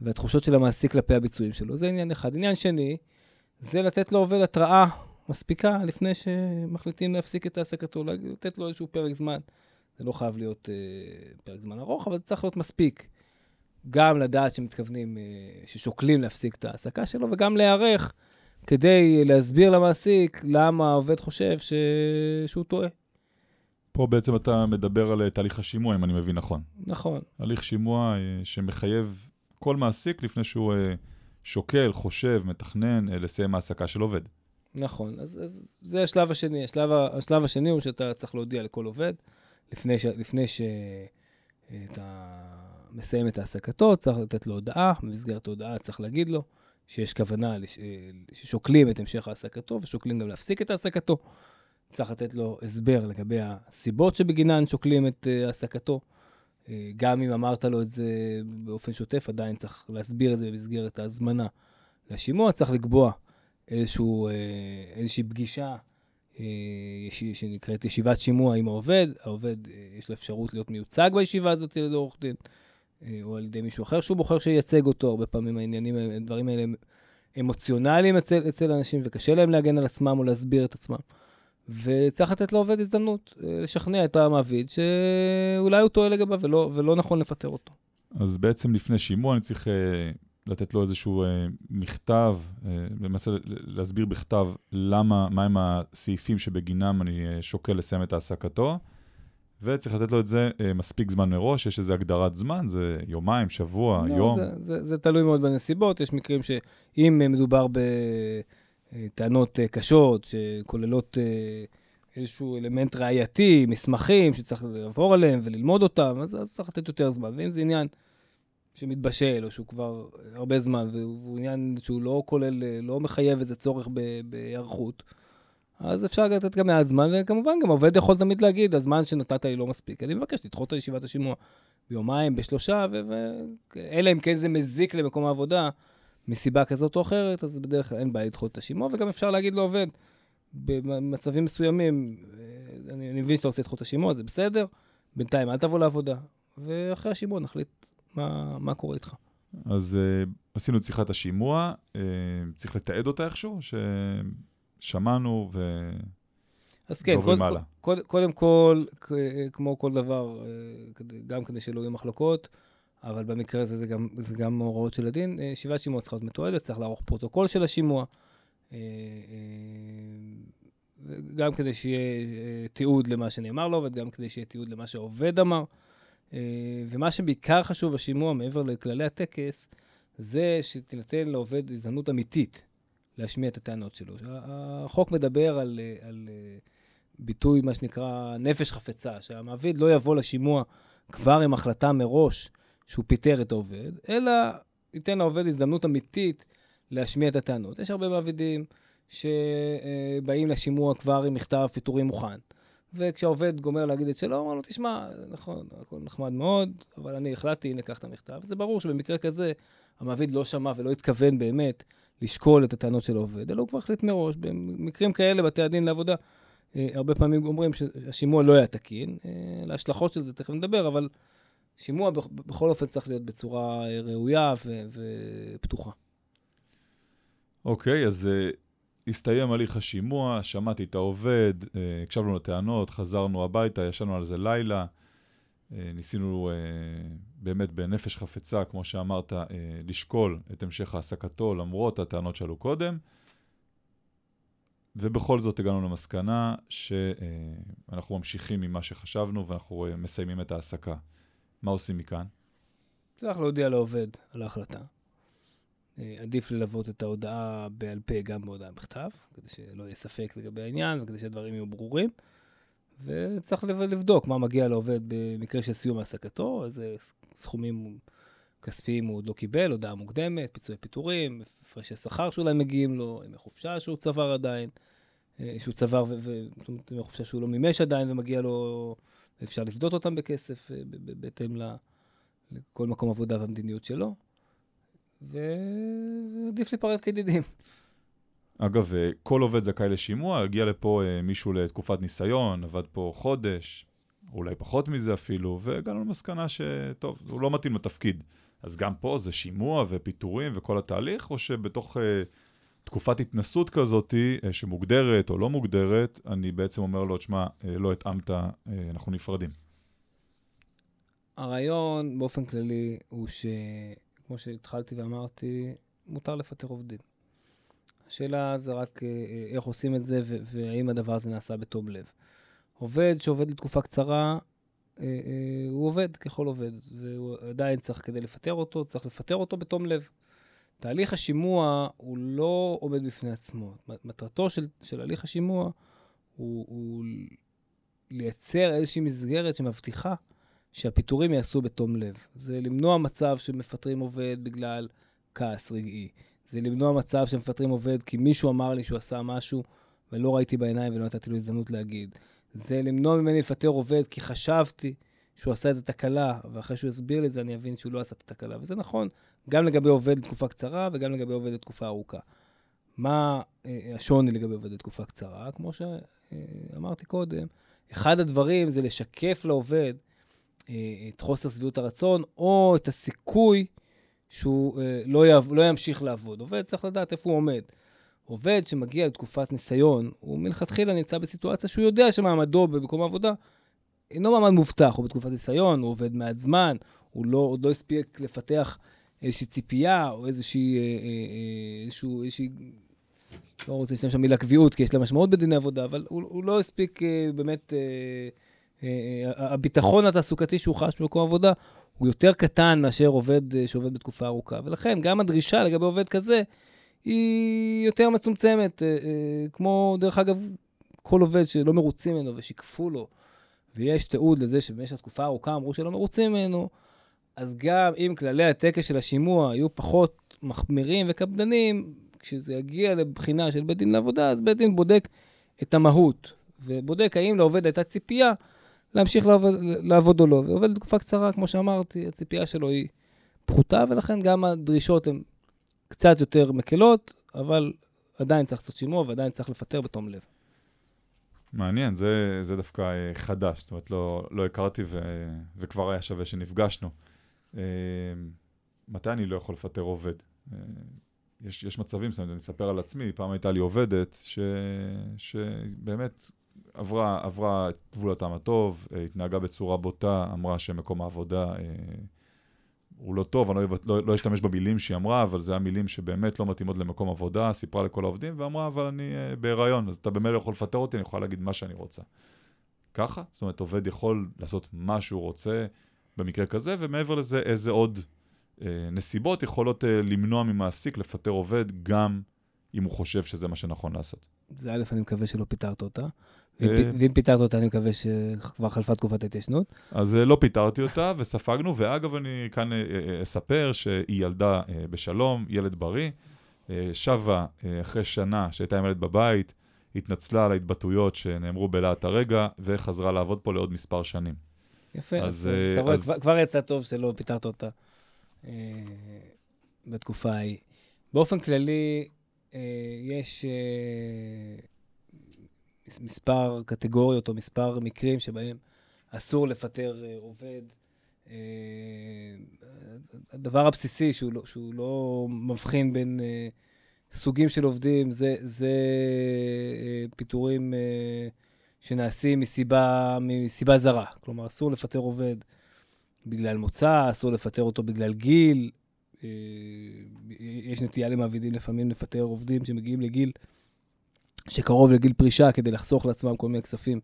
והתחושות של המעסיק כלפי הביצועים שלו. זה עניין אחד. עניין שני, זה לתת לעובד התראה מספיקה לפני שמחליטים להפסיק את העסקתו, לתת לו איזשהו פרק זמן. זה לא חייב להיות uh, פרק זמן ארוך, אבל זה צריך להיות מספיק. גם לדעת שמתכוונים, uh, ששוקלים להפסיק את ההעסקה שלו, וגם להיערך כדי להסביר למעסיק למה העובד חושב ש... שהוא טועה. פה בעצם אתה מדבר על תהליך השימוע, אם אני מבין נכון. נכון. הליך שימוע אה, שמחייב כל מעסיק לפני שהוא אה, שוקל, חושב, מתכנן אה, לסיים העסקה של עובד. נכון, אז, אז זה השלב השני. השלב, השלב השני הוא שאתה צריך להודיע לכל עובד, לפני, ש, לפני שאתה מסיים את העסקתו, צריך לתת לו הודעה, במסגרת ההודעה צריך להגיד לו, שיש כוונה, ששוקלים את המשך העסקתו ושוקלים גם להפסיק את העסקתו. צריך לתת לו הסבר לגבי הסיבות שבגינן שוקלים את אה, העסקתו. אה, גם אם אמרת לו את זה באופן שוטף, עדיין צריך להסביר את זה במסגרת ההזמנה לשימוע. צריך לקבוע איזשהו, אה, איזושהי פגישה שנקראת ישיבת שימוע עם העובד. העובד, יש לו אפשרות להיות מיוצג בישיבה הזאת על ידי עורך דין. אה, או על ידי מישהו אחר שהוא בוחר שייצג אותו. הרבה פעמים העניינים, הדברים האלה הם אמוציונליים אצל, אצל אנשים, וקשה להם להגן על עצמם או להסביר את עצמם. וצריך לתת לעובד הזדמנות אה, לשכנע את המעביד שאולי הוא טועה לגביו ולא, ולא נכון לפטר אותו. אז בעצם לפני שימוע אני צריך לתת לו איזשהו uh, מכתב, uh, למעשה להסביר בכתב למה, מהם הסעיפים שבגינם אני uh, שוקל לסיים את העסקתו. וצריך לתת לו את זה אה, מספיק זמן מראש, יש איזו הגדרת זמן, זה יומיים, שבוע, לא, יום. זה, זה, זה תלוי מאוד בנסיבות, יש מקרים שאם מדובר בטענות אה, קשות, שכוללות אה, איזשהו אלמנט ראייתי, מסמכים שצריך לעבור עליהם וללמוד אותם, אז, אז צריך לתת יותר זמן. ואם זה עניין שמתבשל, או שהוא כבר הרבה זמן, והוא עניין שהוא לא כולל, לא מחייב איזה צורך בהיערכות, אז אפשר לתת גם מעט זמן, וכמובן גם עובד יכול תמיד להגיד, הזמן שנתת לי לא מספיק. אני מבקש לדחות את ישיבת השימוע ביומיים, בשלושה, אלא אם כן זה מזיק למקום העבודה, מסיבה כזאת או אחרת, אז בדרך כלל אין בעיה לדחות את השימוע, וגם אפשר להגיד לעובד, במצבים מסוימים, אה, אני, אני מבין שאתה רוצה לדחות את השימוע, זה בסדר, בינתיים אל תבוא לעבודה, ואחרי השימוע נחליט מה, מה קורה איתך. אז uh, עשינו את שיחת השימוע, uh, צריך לתעד אותה איכשהו, ששמענו ו... אז כן, קוד, קוד, קודם כל, כמו כל דבר, גם כדי שלא יהיו מחלוקות, אבל במקרה הזה זה גם, זה גם הוראות של הדין, ישיבת שימוע צריכה להיות מתועדת, צריך לערוך פרוטוקול של השימוע. גם כדי שיהיה אה, תיעוד למה שנאמר לעובד, גם כדי שיהיה תיעוד למה שהעובד אמר. אה, ומה שבעיקר חשוב בשימוע, מעבר לכללי הטקס, זה שתינתן לעובד הזדמנות אמיתית להשמיע את הטענות שלו. החוק מדבר על, אה, על ביטוי, מה שנקרא, נפש חפצה, שהמעביד לא יבוא לשימוע כבר עם החלטה מראש שהוא פיטר את העובד, אלא ייתן לעובד הזדמנות אמיתית להשמיע את הטענות. יש הרבה מעבידים שבאים לשימוע כבר עם מכתב פיטורים מוכן. וכשהעובד גומר להגיד את שלו, אומר לו, תשמע, נכון, הכל נחמד מאוד, אבל אני החלטתי, הנה, קח את המכתב. זה ברור שבמקרה כזה, המעביד לא שמע ולא התכוון באמת לשקול את הטענות של העובד, אלא הוא כבר החליט מראש. במקרים כאלה, בתי הדין לעבודה, אה, הרבה פעמים אומרים שהשימוע לא היה תקין. אה, להשלכות של זה תכף נדבר, אבל שימוע בכל אופן צריך להיות בצורה אה, ראויה ופתוחה. אוקיי, okay, אז הסתיים הליך השימוע, שמעתי את העובד, אה, הקשבנו לטענות, חזרנו הביתה, ישנו על זה לילה, אה, ניסינו אה, באמת בנפש חפצה, כמו שאמרת, לשקול את המשך העסקתו למרות הטענות שעלו קודם, ובכל זאת הגענו למסקנה שאנחנו ממשיכים ממה שחשבנו ואנחנו מסיימים את ההעסקה. מה עושים מכאן? צריך להודיע לעובד על ההחלטה. אה, עדיף ללוות את ההודעה בעל פה גם בהודעה בכתב, כדי שלא יהיה ספק לגבי העניין וכדי שהדברים יהיו ברורים. וצריך לבדוק מה מגיע לעובד במקרה של סיום העסקתו, איזה סכומים כספיים הוא עוד לא קיבל, הודעה מוקדמת, פיצויי פיטורים, הפרשי שכר שאולי מגיעים לו, ימי חופשה שהוא צבר עדיין, אה, שהוא צבר, זאת אומרת, ימי חופשה שהוא לא מימש עדיין ומגיע לו, אפשר לפדות אותם בכסף אה, בהתאם לכל מקום עבודה והמדיניות שלו. ועדיף להיפרד כידידים. אגב, אה, כל עובד זכאי לשימוע, הגיע לפה אה, מישהו לתקופת ניסיון, עבד פה חודש, אולי פחות מזה אפילו, והגענו למסקנה שטוב, הוא לא מתאים לתפקיד. אז גם פה זה שימוע ופיטורים וכל התהליך, או שבתוך uh, תקופת התנסות כזאת, uh, שמוגדרת או לא מוגדרת, אני בעצם אומר לו, תשמע, uh, לא התאמת, uh, אנחנו נפרדים. הרעיון באופן כללי הוא ש... כמו שהתחלתי ואמרתי, מותר לפטר עובדים. השאלה זה רק אה, אה, איך עושים את זה והאם הדבר הזה נעשה בתום לב. עובד שעובד לתקופה קצרה, אה, הוא עובד ככל עובד, והוא עדיין צריך, כדי לפטר אותו, צריך לפטר אותו בתום לב. תהליך השימוע הוא לא עומד בפני עצמו. מטרתו של, של הליך השימוע הוא, הוא לייצר איזושהי מסגרת שמבטיחה שהפיטורים ייעשו בתום לב. זה למנוע מצב שמפטרים עובד בגלל כעס רגעי. זה למנוע מצב שמפטרים עובד כי מישהו אמר לי שהוא עשה משהו ולא ראיתי בעיניים ולא נתתי לו הזדמנות להגיד. זה למנוע ממני לפטר עובד כי חשבתי שהוא עשה את התקלה, ואחרי שהוא יסביר לי את זה אני אבין שהוא לא עשה את התקלה. וזה נכון גם לגבי עובד לתקופה קצרה וגם לגבי עובד לתקופה ארוכה. מה אה, השוני לגבי עובד לתקופה קצרה? כמו שאמרתי קודם, אחד הדברים זה לשקף לעובד אה, את חוסר שביעות הרצון, או את הסיכוי שהוא אה, לא, יעב, לא ימשיך לעבוד. עובד צריך לדעת איפה הוא עומד. עובד שמגיע לתקופת ניסיון, הוא מלכתחילה נמצא בסיטואציה שהוא יודע שמעמדו במקום העבודה אינו מעמד מובטח, הוא בתקופת ניסיון, הוא עובד מעט זמן, הוא לא, עוד לא הספיק לפתח איזושהי ציפייה או איזושהי, אה, איזשהו, איזושהי, לא רוצה להשתמש במילה קביעות, כי יש לה משמעות בדיני עבודה, אבל הוא, הוא לא הספיק באמת אה, אה, הביטחון התעסוקתי שהוא חש במקום עבודה הוא יותר קטן מאשר עובד אה, שעובד בתקופה ארוכה. ולכן גם הדרישה לגבי עובד כזה היא יותר מצומצמת. כמו, דרך אגב, כל עובד שלא מרוצים ממנו ושיקפו לו, ויש תיעוד לזה שבמשך תקופה ארוכה אמרו שלא מרוצים ממנו, אז גם אם כללי הטקס של השימוע יהיו פחות מחמירים וקפדנים, כשזה יגיע לבחינה של בית דין לעבודה, אז בית דין בודק את המהות, ובודק האם לעובד הייתה ציפייה להמשיך לעבוד, לעבוד או לא. ועובד לתקופה קצרה, כמו שאמרתי, הציפייה שלו היא פחותה, ולכן גם הדרישות הן קצת יותר מקלות, אבל עדיין צריך לעשות שימוע ועדיין צריך לפטר בתום לב. מעניין, זה, זה דווקא אה, חדש, זאת אומרת, לא, לא הכרתי ו, וכבר היה שווה שנפגשנו. אה, מתי אני לא יכול לפטר עובד? אה, יש, יש מצבים, זאת אומרת, אני אספר על עצמי, פעם הייתה לי עובדת ש, שבאמת עברה, עברה את גבול הטעם הטוב, התנהגה בצורה בוטה, אמרה שמקום העבודה הוא לא טוב, אני לא, לא, לא אשתמש במילים שהיא אמרה, אבל זה המילים שבאמת לא מתאימות למקום עבודה, סיפרה לכל העובדים ואמרה, אבל אני uh, בהיריון, אז אתה באמת יכול לפטר אותי, אני יכולה להגיד מה שאני רוצה. ככה? זאת אומרת, עובד יכול לעשות מה שהוא רוצה במקרה כזה, ומעבר לזה, איזה עוד uh, נסיבות יכולות uh, למנוע ממעסיק לפטר עובד, גם אם הוא חושב שזה מה שנכון לעשות. זה א', אני מקווה שלא פיטרת אותה. אה, ואם פיטרת אותה, אני מקווה שכבר חלפה תקופת ההתיישנות. אז אה, לא פיטרתי אותה וספגנו, ואגב, אני כאן אה, אספר שהיא ילדה בשלום, ילד בריא, שבה אחרי שנה שהייתה עם ילד בבית, התנצלה על ההתבטאויות שנאמרו בלהט הרגע, וחזרה לעבוד פה לעוד מספר שנים. יפה, אז, אתה רואה, כבר יצא טוב שלא פיטרת אותה בתקופה ההיא. באופן כללי, יש מספר קטגוריות או מספר מקרים שבהם אסור לפטר אה, עובד. אה, הדבר הבסיסי שהוא לא, שהוא לא מבחין בין אה, סוגים של עובדים, זה, זה פיטורים שנעשים מסיבה, מסיבה זרה. כלומר, אסור לפטר עובד בגלל מוצא, אסור לפטר אותו בגלל גיל. יש נטייה למעבידים לפעמים לפטר עובדים שמגיעים לגיל שקרוב לגיל פרישה כדי לחסוך לעצמם כל מיני כספים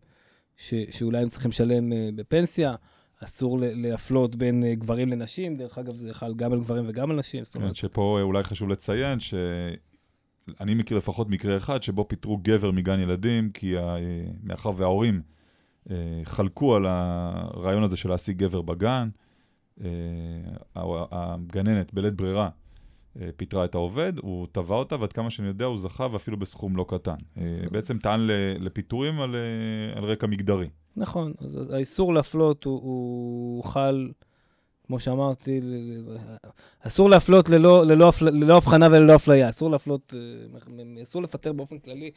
ש, שאולי הם צריכים לשלם uh, בפנסיה. אסור להפלות בין uh, גברים לנשים, דרך אגב, זה חל גם על גברים וגם על נשים. זאת אומרת... כן, שפה אה, אולי חשוב לציין שאני מכיר לפחות מקרה אחד שבו פיטרו גבר מגן ילדים, כי ה... מאחר וההורים חלקו על הרעיון הזה של להשיג גבר בגן, הגננת בלית ברירה אה, פיטרה את העובד, הוא תבע אותה, ועד כמה שאני יודע, הוא זכה ואפילו בסכום לא קטן. אה, בעצם טען לפיטורים על, אה, על רקע מגדרי. נכון, אז האיסור להפלות הוא, הוא חל, כמו שאמרתי, אסור להפלות ללא, ללא, ללא הבחנה וללא אפליה. אסור להפלות, אסור לפטר באופן כללי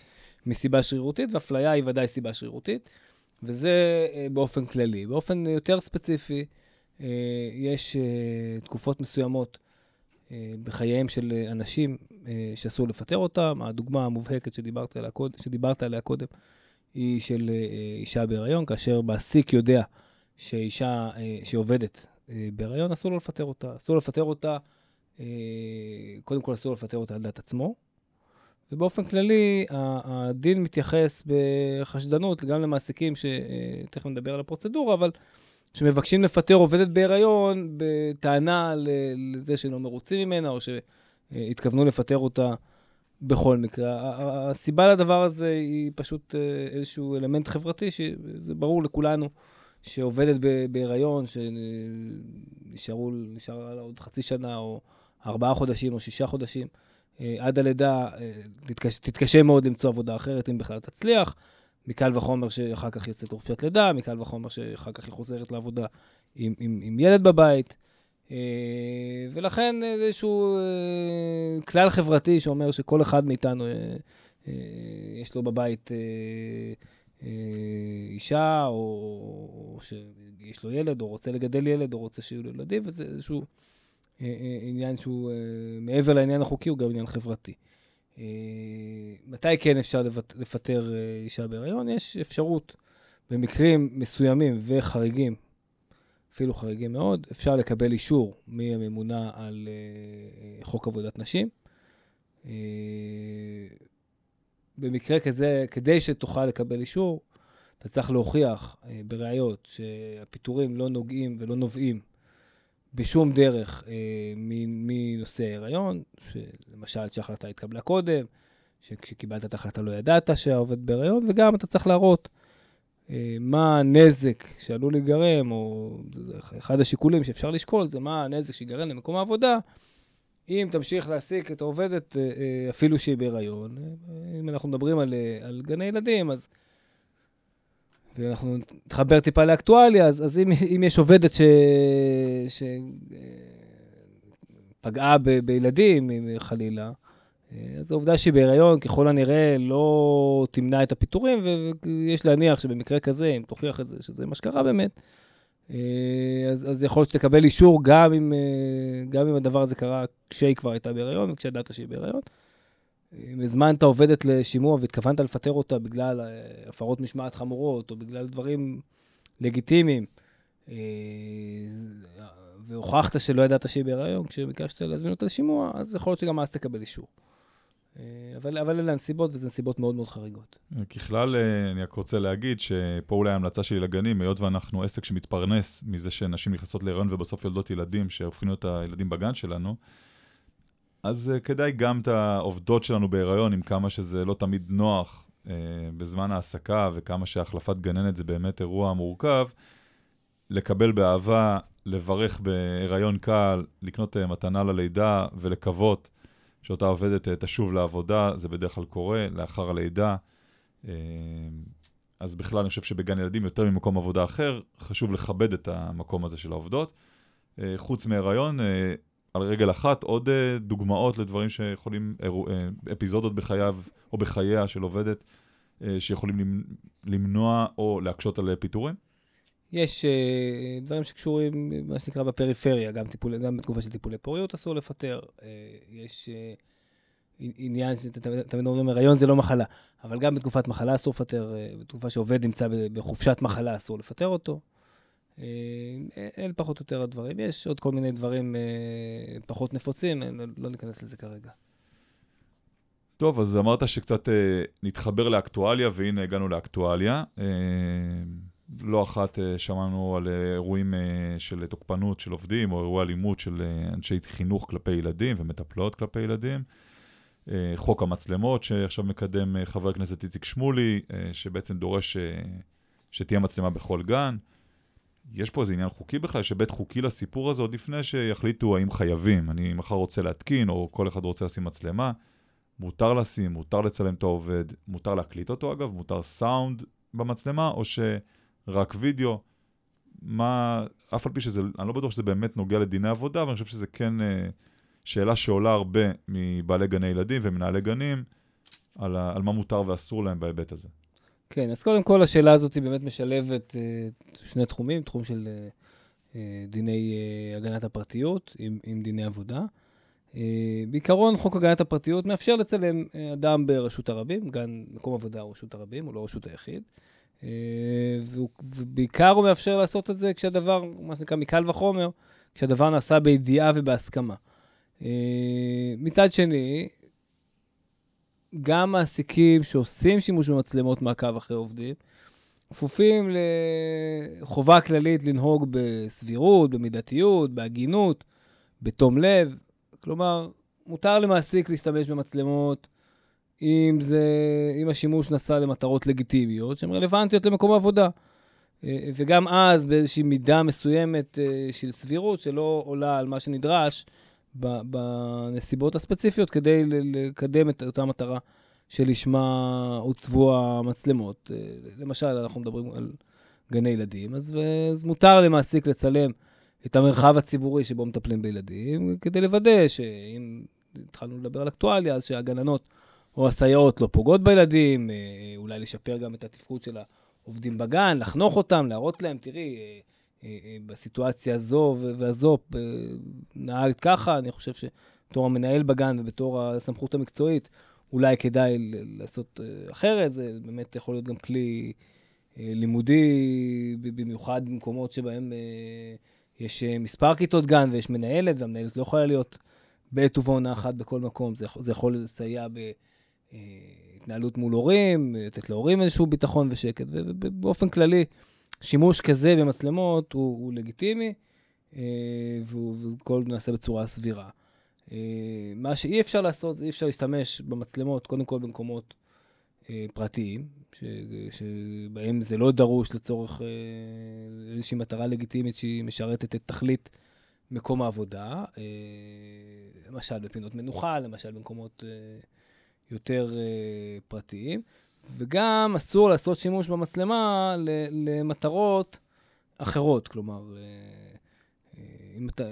מסיבה שרירותית, ואפליה היא ודאי סיבה שרירותית, וזה באופן כללי. באופן יותר ספציפי, יש תקופות מסוימות אה, בחייהם של אה, אנשים אה, שאסור לפטר אותם. הדוגמה המובהקת שדיברת עליה, קוד, שדיברת עליה קודם היא של אישה בהיריון, כאשר מעסיק יודע שאישה שעובדת בהיריון, אסור לו לפטר אותה. אסור לפטר אותה, קודם כל אסור לפטר אותה על דעת עצמו, ובאופן כללי, הדין מתייחס בחשדנות גם למעסיקים, שתכף נדבר על הפרוצדורה, אבל שמבקשים לפטר עובדת בהיריון בטענה לזה שלא מרוצים ממנה, או שהתכוונו לפטר אותה בכל מקרה. הסיבה לדבר הזה היא פשוט אה, איזשהו אלמנט חברתי, שזה ברור לכולנו, שעובדת בהיריון, שנשארו, נשאר לה עוד חצי שנה, או ארבעה חודשים, או שישה חודשים, אה, עד הלידה, אה, תתקשה מאוד למצוא עבודה אחרת, אם בכלל תצליח. מקל וחומר שאחר כך יוצאת חופשת לידה, מקל וחומר שאחר כך היא חוזרת לעבודה עם, עם, עם ילד בבית. אה, ולכן איזשהו אה, כלל חברתי שאומר שכל אחד מאיתנו, אה, יש לו בבית אישה, או שיש לו ילד, או רוצה לגדל ילד, או רוצה שיהיו לו ילדים, וזה איזשהו עניין שהוא מעבר לעניין החוקי, הוא גם עניין חברתי. אה, מתי כן אפשר לפטר אה, אישה בהיריון? יש אפשרות במקרים מסוימים וחריגים, אפילו חריגים מאוד, אפשר לקבל אישור מהממונה על אה, חוק עבודת נשים. במקרה כזה, כדי שתוכל לקבל אישור, אתה צריך להוכיח בראיות שהפיטורים לא נוגעים ולא נובעים בשום דרך אה, מנושא ההיריון, למשל שההחלטה התקבלה קודם, שכשקיבלת את ההחלטה לא ידעת שהעובד בהיריון, וגם אתה צריך להראות אה, מה הנזק שעלול להיגרם, או אחד השיקולים שאפשר לשקול זה מה הנזק שיגרם למקום העבודה, אם תמשיך להעסיק את העובדת אה, אה, אפילו שהיא בהיריון. אה, אם אנחנו מדברים על, אה, על גני ילדים, אז ואנחנו נתחבר טיפה לאקטואליה, אז, אז אם, אם יש עובדת ש... ש... ב, בילדים, חלילה, אז העובדה שהיא בהיריון, ככל הנראה, לא תמנע את הפיטורים, ויש להניח שבמקרה כזה, אם תוכיח את זה, שזה מה שקרה באמת, אז, אז יכול להיות שתקבל אישור גם אם, גם אם הדבר הזה קרה כשהיא כבר הייתה בהיריון וכשידעת שהיא בהיריון. אם הזמנת עובדת לשימוע והתכוונת לפטר אותה בגלל הפרות משמעת חמורות, או בגלל דברים לגיטימיים, והוכחת שלא ידעת שהיא בהיריון, כשביקשת להזמין אותה לשימוע, אז יכול להיות שגם אז תקבל אישור. אה, אבל, אבל אלה הנסיבות, וזה נסיבות מאוד מאוד חריגות. ככלל, אה, אני רק רוצה להגיד שפה אולי ההמלצה שלי לגנים, היות ואנחנו עסק שמתפרנס מזה שנשים נכנסות להיריון ובסוף יולדות ילדים, שהופכים להיות הילדים בגן שלנו, אז uh, כדאי גם את העובדות שלנו בהיריון, עם כמה שזה לא תמיד נוח uh, בזמן ההעסקה, וכמה שהחלפת גננת זה באמת אירוע מורכב, לקבל באהבה, לברך בהיריון קל, לקנות uh, מתנה ללידה ולקוות שאותה עובדת תשוב לעבודה, זה בדרך כלל קורה לאחר הלידה. אז בכלל אני חושב שבגן ילדים, יותר ממקום עבודה אחר, חשוב לכבד את המקום הזה של העובדות. חוץ מהיריון, על רגל אחת, עוד uh, דוגמאות לדברים שיכולים, uh, אפיזודות בחייו או בחייה של עובדת, uh, שיכולים למנוע או להקשות על פיטורים? יש uh, דברים שקשורים, מה שנקרא, בפריפריה, גם, טיפול, גם בתקופה של טיפולי פוריות אסור לפטר. Uh, יש uh, עניין, תמיד אומרים, הריון זה לא מחלה, אבל גם בתקופת מחלה אסור לפטר, uh, בתקופה שעובד נמצא בחופשת מחלה אסור לפטר אותו. Uh, אלה פחות או יותר הדברים. יש עוד כל מיני דברים uh, פחות נפוצים, לא, לא ניכנס לזה כרגע. טוב, אז אמרת שקצת uh, נתחבר לאקטואליה, והנה הגענו לאקטואליה. Uh, לא אחת uh, שמענו על אירועים uh, של תוקפנות של עובדים, או אירועי אלימות של uh, אנשי חינוך כלפי ילדים ומטפלות כלפי ילדים. Uh, חוק המצלמות שעכשיו מקדם uh, חבר הכנסת איציק שמולי, uh, שבעצם דורש uh, שתהיה מצלמה בכל גן. יש פה איזה עניין חוקי בכלל, היבט חוקי לסיפור הזה עוד לפני שיחליטו האם חייבים. אני מחר רוצה להתקין, או כל אחד רוצה לשים מצלמה. מותר לשים, מותר לצלם את העובד, מותר להקליט אותו אגב, מותר סאונד במצלמה, או ש... רק וידאו. מה, אף על פי שזה, אני לא בטוח שזה באמת נוגע לדיני עבודה, אבל אני חושב שזה כן אה, שאלה שעולה הרבה מבעלי גני ילדים ומנהלי גנים, על, ה, על מה מותר ואסור להם בהיבט הזה. כן, אז קודם כל השאלה הזאת היא באמת משלבת אה, שני תחומים, תחום של אה דיני אה, הגנת הפרטיות עם, עם דיני עבודה. אה, בעיקרון, חוק הגנת הפרטיות מאפשר לצלם אה, אדם ברשות הרבים, גן מקום עבודה הוא רשות הרבים, הוא לא רשות היחיד. אה, ובעיקר הוא מאפשר לעשות את זה כשהדבר, מה שנקרא, מקל וחומר, כשהדבר נעשה בידיעה ובהסכמה. אה, מצד שני, גם מעסיקים שעושים שימוש במצלמות מעקב אחרי עובדים, כפופים לחובה כללית לנהוג בסבירות, במידתיות, בהגינות, בתום לב. כלומר, מותר למעסיק להשתמש במצלמות אם, זה, אם השימוש נעשה למטרות לגיטימיות שהן רלוונטיות למקום העבודה. אה, וגם אז באיזושהי מידה מסוימת אה, של סבירות שלא עולה על מה שנדרש בנסיבות הספציפיות כדי לקדם את אותה מטרה שלשמה הוצבו המצלמות. אה, למשל, אנחנו מדברים על גני ילדים, אז, אז מותר למעסיק לצלם את המרחב הציבורי שבו מטפלים בילדים, כדי לוודא שאם התחלנו לדבר על אקטואליה, אז שהגננות או הסייעות לא פוגעות בילדים, אה, אולי לשפר גם את התפקוד של העובדים בגן, לחנוך אותם, להראות להם, תראי, אה, בסיטואציה הזו והזו נהגת ככה, אני חושב שבתור המנהל בגן ובתור הסמכות המקצועית, אולי כדאי לעשות אחרת, זה באמת יכול להיות גם כלי לימודי, במיוחד במקומות שבהם יש מספר כיתות גן ויש מנהלת, והמנהלת לא יכולה להיות בעת ובעונה אחת בכל מקום, זה, זה יכול לסייע ב... אה, התנהלות מול הורים, לתת להורים איזשהו ביטחון ושקט, ובאופן כללי, שימוש כזה במצלמות הוא, הוא לגיטימי, אה, והכל נעשה בצורה סבירה. אה, מה שאי אפשר לעשות, זה אי אפשר להשתמש במצלמות, קודם כל במקומות פרטיים, ש, שבהם זה לא דרוש לצורך איזושהי מטרה לגיטימית שהיא משרתת את תכלית מקום העבודה, למשל בפינות מנוחה, למשל במקומות יותר פרטיים, וגם אסור לעשות שימוש במצלמה למטרות אחרות, כלומר, uh, uh, אם אתה,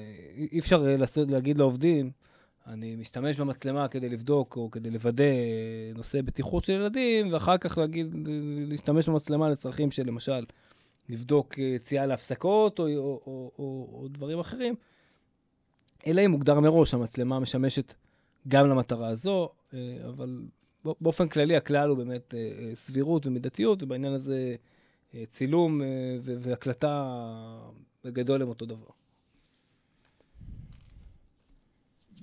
אי אפשר אה, לעשות, להגיד לעובדים, אני משתמש במצלמה כדי לבדוק או כדי לוודא נושא בטיחות של ילדים, ואחר כך להגיד, להשתמש במצלמה לצרכים של למשל, לבדוק יציאה להפסקות או, או, או, או, או דברים אחרים, אלא אם מוגדר מראש, המצלמה משמשת גם למטרה הזו, אבל באופן כללי הכלל הוא באמת סבירות ומידתיות, ובעניין הזה צילום והקלטה בגדול הם אותו דבר.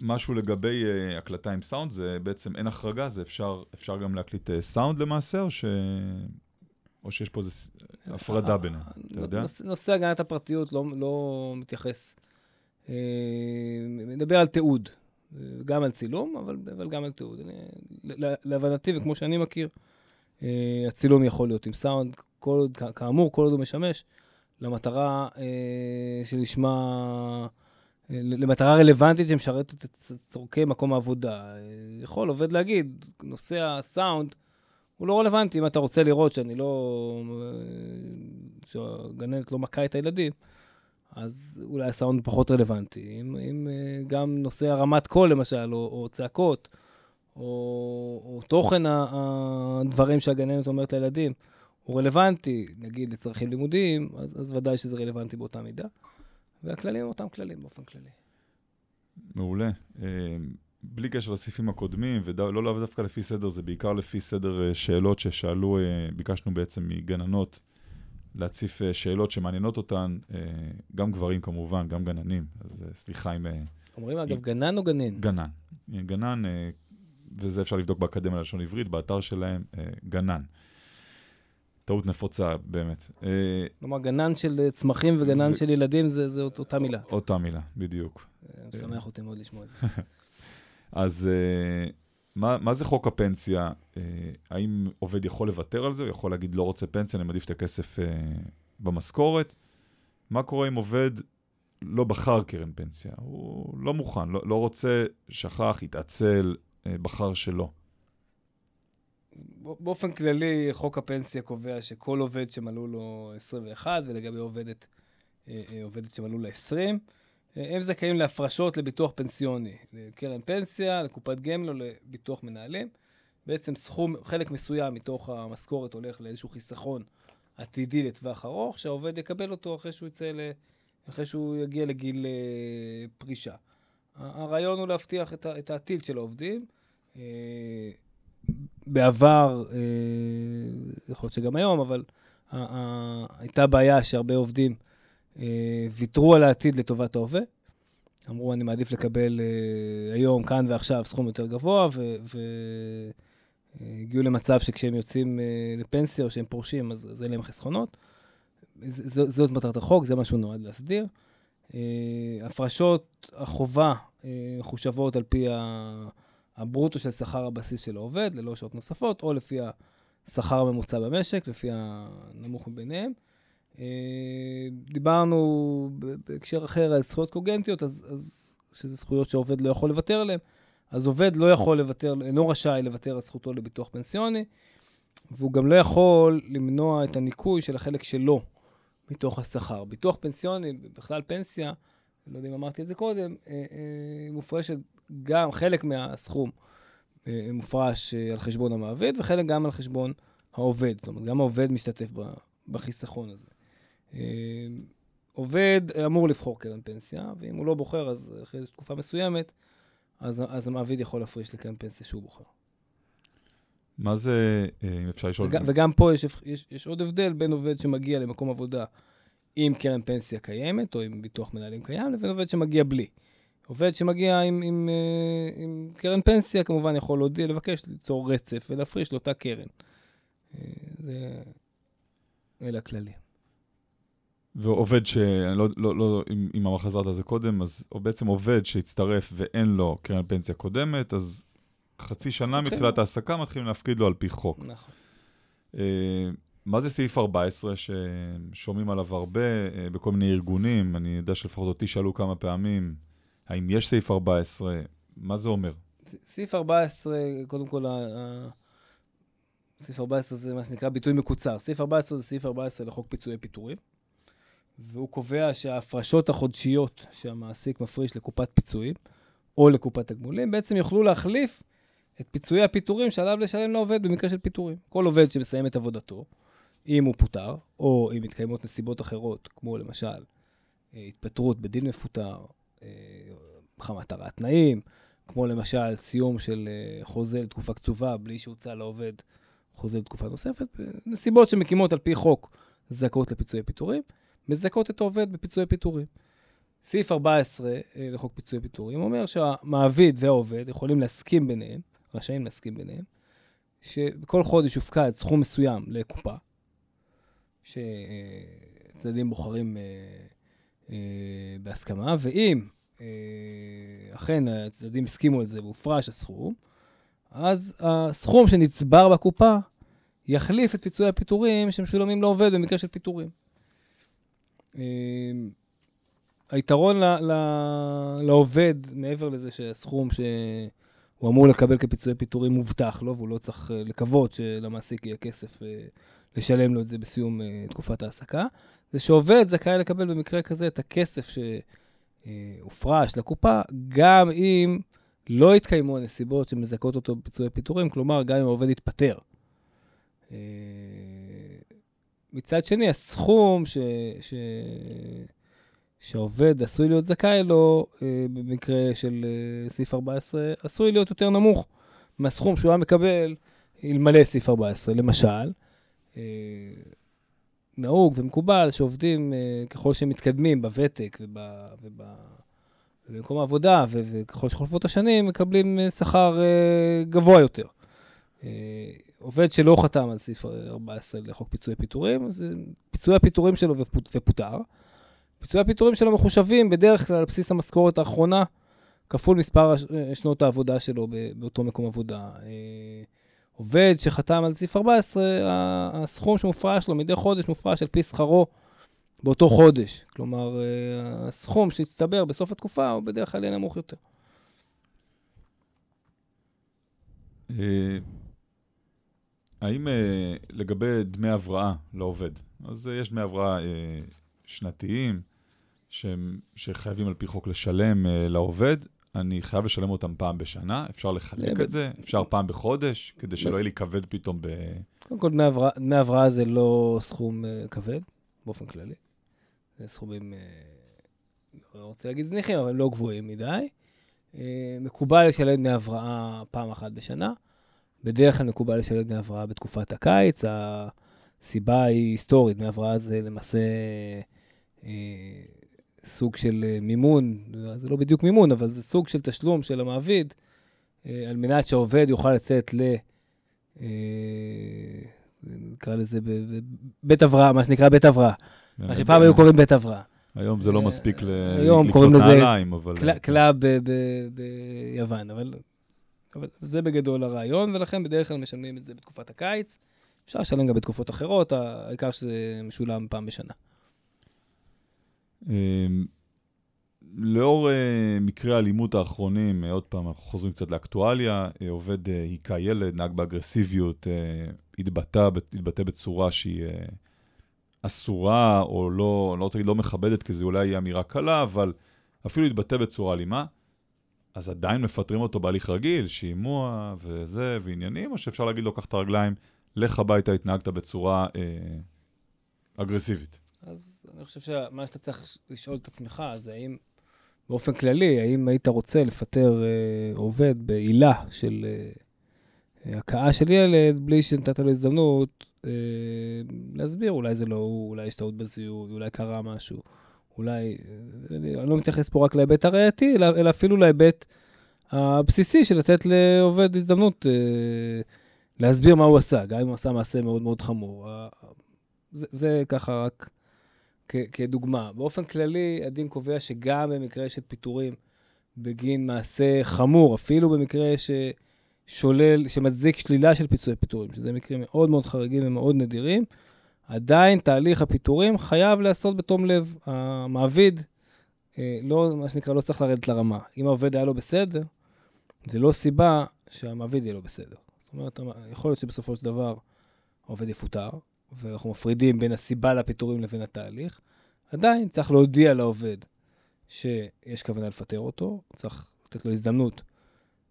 משהו לגבי uh, הקלטה עם סאונד, זה בעצם אין החרגה, זה אפשר, אפשר גם להקליט uh, סאונד למעשה, או, ש... או שיש פה איזו הפרדה ביניהם, אתה יודע? נושא, נושא הגנת הפרטיות לא, לא מתייחס. Uh, מדבר על תיעוד, גם על צילום, אבל, אבל גם על תיעוד. אני, להבנתי, וכמו שאני מכיר, uh, הצילום יכול להיות עם סאונד, כל, כאמור, כל עוד הוא משמש למטרה uh, שלשמה... למטרה רלוונטית שמשרתת את צורכי מקום העבודה. יכול עובד להגיד, נושא הסאונד הוא לא רלוונטי. אם אתה רוצה לראות שאני לא... שהגננת לא מכה את הילדים, אז אולי הסאונד פחות רלוונטי. אם, אם גם נושא הרמת קול, למשל, או, או צעקות, או, או תוכן הדברים שהגננת אומרת לילדים, הוא רלוונטי, נגיד, לצרכים לימודיים, אז, אז ודאי שזה רלוונטי באותה מידה. והכללים הם אותם כללים באופן כללי. מעולה. אה, בלי קשר לסעיפים הקודמים, ולא לאו דווקא לפי סדר, זה בעיקר לפי סדר אה, שאלות ששאלו, אה, ביקשנו בעצם מגננות להציף שאלות שמעניינות אותן, גם גברים כמובן, גם גננים, אז סליחה אם... אומרים אגב, גנן או גנן? גנן. גנן, וזה אפשר לבדוק באקדמיה ללשון עברית, באתר שלהם, גנן. טעות נפוצה, באמת. אה, כלומר, גנן של צמחים וגנן של ילדים זה, זה אותה מילה. אותה מילה, בדיוק. אה, משמח אותי מאוד לשמוע את זה. אז אה, מה, מה זה חוק הפנסיה? האם עובד יכול לוותר על זה? הוא יכול להגיד, לא רוצה פנסיה, אני מעדיף את הכסף במשכורת? מה קורה אם עובד לא בחר קרן פנסיה? הוא לא מוכן, לא, לא רוצה, שכח, התעצל, בחר שלא. באופן כללי, חוק הפנסיה קובע שכל עובד שמלאו לו 21, ולגבי עובדת, אה, אה, עובדת שמלאו לה 20, אה, הם זכאים להפרשות לביטוח פנסיוני, לקרן פנסיה, לקופת גמל או לביטוח מנהלים. בעצם סכום, חלק מסוים מתוך המשכורת הולך לאיזשהו חיסכון עתידי לטווח ארוך, שהעובד יקבל אותו אחרי שהוא יצא, ל... אחרי שהוא יגיע לגיל פרישה. הרעיון הוא להבטיח את העתיד של העובדים. בעבר, אה, יכול להיות שגם היום, אבל הייתה בעיה שהרבה עובדים אה, ויתרו על העתיד לטובת ההווה. אמרו, אני מעדיף לקבל אה, היום, כאן ועכשיו, סכום יותר גבוה, והגיעו למצב שכשהם יוצאים לפנסיה או שהם פורשים, אז, אז אין להם חסכונות. זאת מטרת החוק, זה מה שהוא נועד להסדיר. הפרשות החובה מחושבות על פי. הברוטו של שכר הבסיס של העובד, ללא שעות נוספות, או לפי השכר הממוצע במשק, לפי הנמוך מביניהם. אה, דיברנו בהקשר אחר על זכויות קוגנטיות, אז, אז שזה זכויות שהעובד לא יכול לוותר עליהן. אז עובד לא יכול לוותר, אינו רשאי לוותר על זכותו לביטוח פנסיוני, והוא גם לא יכול למנוע את הניכוי של החלק שלו מתוך השכר. ביטוח פנסיוני, בכלל פנסיה, לא יודע אם אמרתי את זה קודם, אה, אה, מופרשת גם חלק מהסכום מופרש על חשבון המעביד, וחלק גם על חשבון העובד. זאת אומרת, גם העובד משתתף בחיסכון הזה. אה, עובד אמור לבחור קרן פנסיה, ואם הוא לא בוחר, אז אחרי תקופה מסוימת, אז, אז המעביד יכול להפריש לקרן פנסיה שהוא בוחר. מה זה, אם אפשר לשאול? וגם, וגם פה יש, יש, יש עוד הבדל בין עובד שמגיע למקום עבודה עם קרן פנסיה קיימת, או עם ביטוח מנהלים קיים, לבין עובד שמגיע בלי. עובד שמגיע עם, עם, אה, עם קרן פנסיה, כמובן יכול להודיע, לבקש ליצור רצף ולהפריש לאותה קרן. אה, זה... אלה הכללים. ועובד ש... לא, לא, לא, אם, אם אמר חזרת על זה קודם, אז בעצם עובד שהצטרף ואין לו קרן פנסיה קודמת, אז חצי שנה okay. מתחילת העסקה מתחילים להפקיד לו על פי חוק. נכון. Uh, מה זה סעיף 14 ששומעים עליו הרבה uh, בכל מיני ארגונים? אני יודע שלפחות אותי שאלו כמה פעמים, האם יש סעיף 14? מה זה אומר? סעיף 14, קודם כל, סעיף 14 זה מה שנקרא ביטוי מקוצר. סעיף 14 זה סעיף 14 לחוק פיצויי פיטורים, והוא קובע שההפרשות החודשיות שהמעסיק מפריש לקופת פיצויים או לקופת תגמולים, בעצם יוכלו להחליף את פיצויי הפיטורים שעליו לשלם לעובד במקרה של פיטורים. כל עובד שמסיים את עבודתו, אם הוא פוטר, או אם מתקיימות נסיבות אחרות, כמו למשל אה, התפטרות בדין מפוטר, אה, מחמת הרעת תנאים, כמו למשל סיום של אה, חוזה לתקופה קצובה בלי שהוצא לעובד חוזה לתקופה נוספת, נסיבות שמקימות על פי חוק זכאות לפיצויי פיטורים, מזכות את העובד בפיצויי פיטורים. סעיף 14 לחוק פיצויי פיטורים אומר שהמעביד והעובד יכולים להסכים ביניהם, רשאים להסכים ביניהם, שבכל חודש יופקד סכום מסוים לקופה, שצדדים בוחרים בהסכמה, ואם אה, אכן הצדדים הסכימו על זה והופרש הסכום, אז הסכום שנצבר בקופה יחליף את פיצויי הפיטורים שמשולמים לעובד במקרה של פיטורים. אה, היתרון ל, ל, לעובד, מעבר לזה שהסכום שהוא אמור לקבל כפיצויי פיטורים מובטח לו, והוא לא צריך אה, לקוות שלמעסיק יהיה כסף לשלם לו את זה בסיום תקופת ההעסקה, זה שעובד זכאי לקבל במקרה כזה את הכסף ש... הופרש לקופה, גם אם לא התקיימו הנסיבות שמזכות אותו בפיצויי פיטורים, כלומר, גם אם העובד התפטר. אה, מצד שני, הסכום ש... ש... שהעובד עשוי להיות זכאי לו, אה, במקרה של אה, סעיף 14, עשוי להיות יותר נמוך מהסכום שהוא היה מקבל אלמלא סעיף 14. למשל, נהוג ומקובל שעובדים, אה, ככל שהם מתקדמים בוותק ובמקום העבודה, וככל שחולפות השנים, מקבלים אה, שכר אה, גבוה יותר. עובד שלא חתם על סעיף 14 לחוק פיצויי פיטורים, זה פיצויי הפיטורים שלו ופוטר. פיצויי הפיטורים שלו מחושבים בדרך כלל על בסיס המשכורת האחרונה, כפול מספר שנות העבודה שלו באותו מקום עבודה. עובד שחתם על סעיף 14, הסכום שמופרש לו מדי חודש מופרש על פי שכרו באותו חודש. כלומר, אה, הסכום שהצטבר בסוף התקופה הוא בדרך כלל יהיה נמוך יותר. האם אה, לגבי דמי הבראה לעובד, אז יש דמי הבראה שנתיים שחייבים על פי חוק לשלם לעובד, אני חייב לשלם אותם פעם בשנה? אפשר לחלק את זה? אפשר פעם בחודש? כדי שלא יהיה לי כבד פתאום ב... קודם כל, דמי הבראה זה לא סכום uh, כבד, באופן כללי. זה סכומים, uh, לא רוצה להגיד זניחים, אבל לא גבוהים מדי. Uh, מקובל לשלם דמי הבראה פעם אחת בשנה. בדרך כלל מקובל לשלם דמי הבראה בתקופת הקיץ. הסיבה היא היסטורית, דמי הבראה זה למעשה... Uh, סוג של אה, מימון, זה לא בדיוק מימון, אבל זה סוג של תשלום של המעביד, אה, על מנת שהעובד יוכל לצאת ל... אה, נקרא לזה בית הבראה, מה שנקרא בית הבראה. מה שפעם היו קוראים בית הבראה. היום זה לא מספיק לקנות נעליים, אבל... club ביוון, אבל זה בגדול הרעיון, ולכן בדרך כלל משלמים את זה בתקופת הקיץ. אפשר לשלם גם בתקופות אחרות, העיקר שזה משולם פעם בשנה. אמ, לאור אה, מקרי האלימות האחרונים, אה, עוד פעם, אנחנו חוזרים קצת לאקטואליה, אה, עובד היכה ילד, נהג באגרסיביות, התבטא, התבטא בצורה שהיא אסורה, או לא, אני לא רוצה להגיד לא מכבדת, כי זו אולי אמירה קלה, אבל אפילו התבטא בצורה אלימה, אז עדיין מפטרים אותו בהליך רגיל, שימוע וזה, ועניינים, או שאפשר להגיד לו, קח את הרגליים, לך הביתה, התנהגת בצורה אה, אגרסיבית. אז אני חושב שמה שאתה צריך לשאול את עצמך זה האם, באופן כללי, האם היית רוצה לפטר אה, עובד בעילה של אה, הכאה של ילד, בלי שנתת לו הזדמנות אה, להסביר, אולי זה לא הוא, אולי יש טעות בזיהוי, אולי קרה משהו, אולי, אה, אני לא מתייחס פה רק להיבט הראייתי, אלא, אלא אפילו להיבט הבסיסי של לתת לעובד הזדמנות אה, להסביר מה הוא עשה, גם אם הוא עשה מעשה מאוד מאוד חמור. זה, זה ככה רק כדוגמה. באופן כללי, הדין קובע שגם במקרה של פיטורים בגין מעשה חמור, אפילו במקרה ששולל, שמצדיק שלילה של פיצויי פיטורים, שזה מקרים מאוד מאוד חריגים ומאוד נדירים, עדיין תהליך הפיטורים חייב להיעשות בתום לב. המעביד, אה, לא, מה שנקרא, לא צריך לרדת לרמה. אם העובד היה לו בסדר, זה לא סיבה שהמעביד יהיה לו בסדר. זאת אומרת, יכול להיות שבסופו של דבר העובד יפוטר, ואנחנו מפרידים בין הסיבה לפיטורים לבין התהליך, עדיין צריך להודיע לעובד שיש כוונה לפטר אותו, צריך לתת לו הזדמנות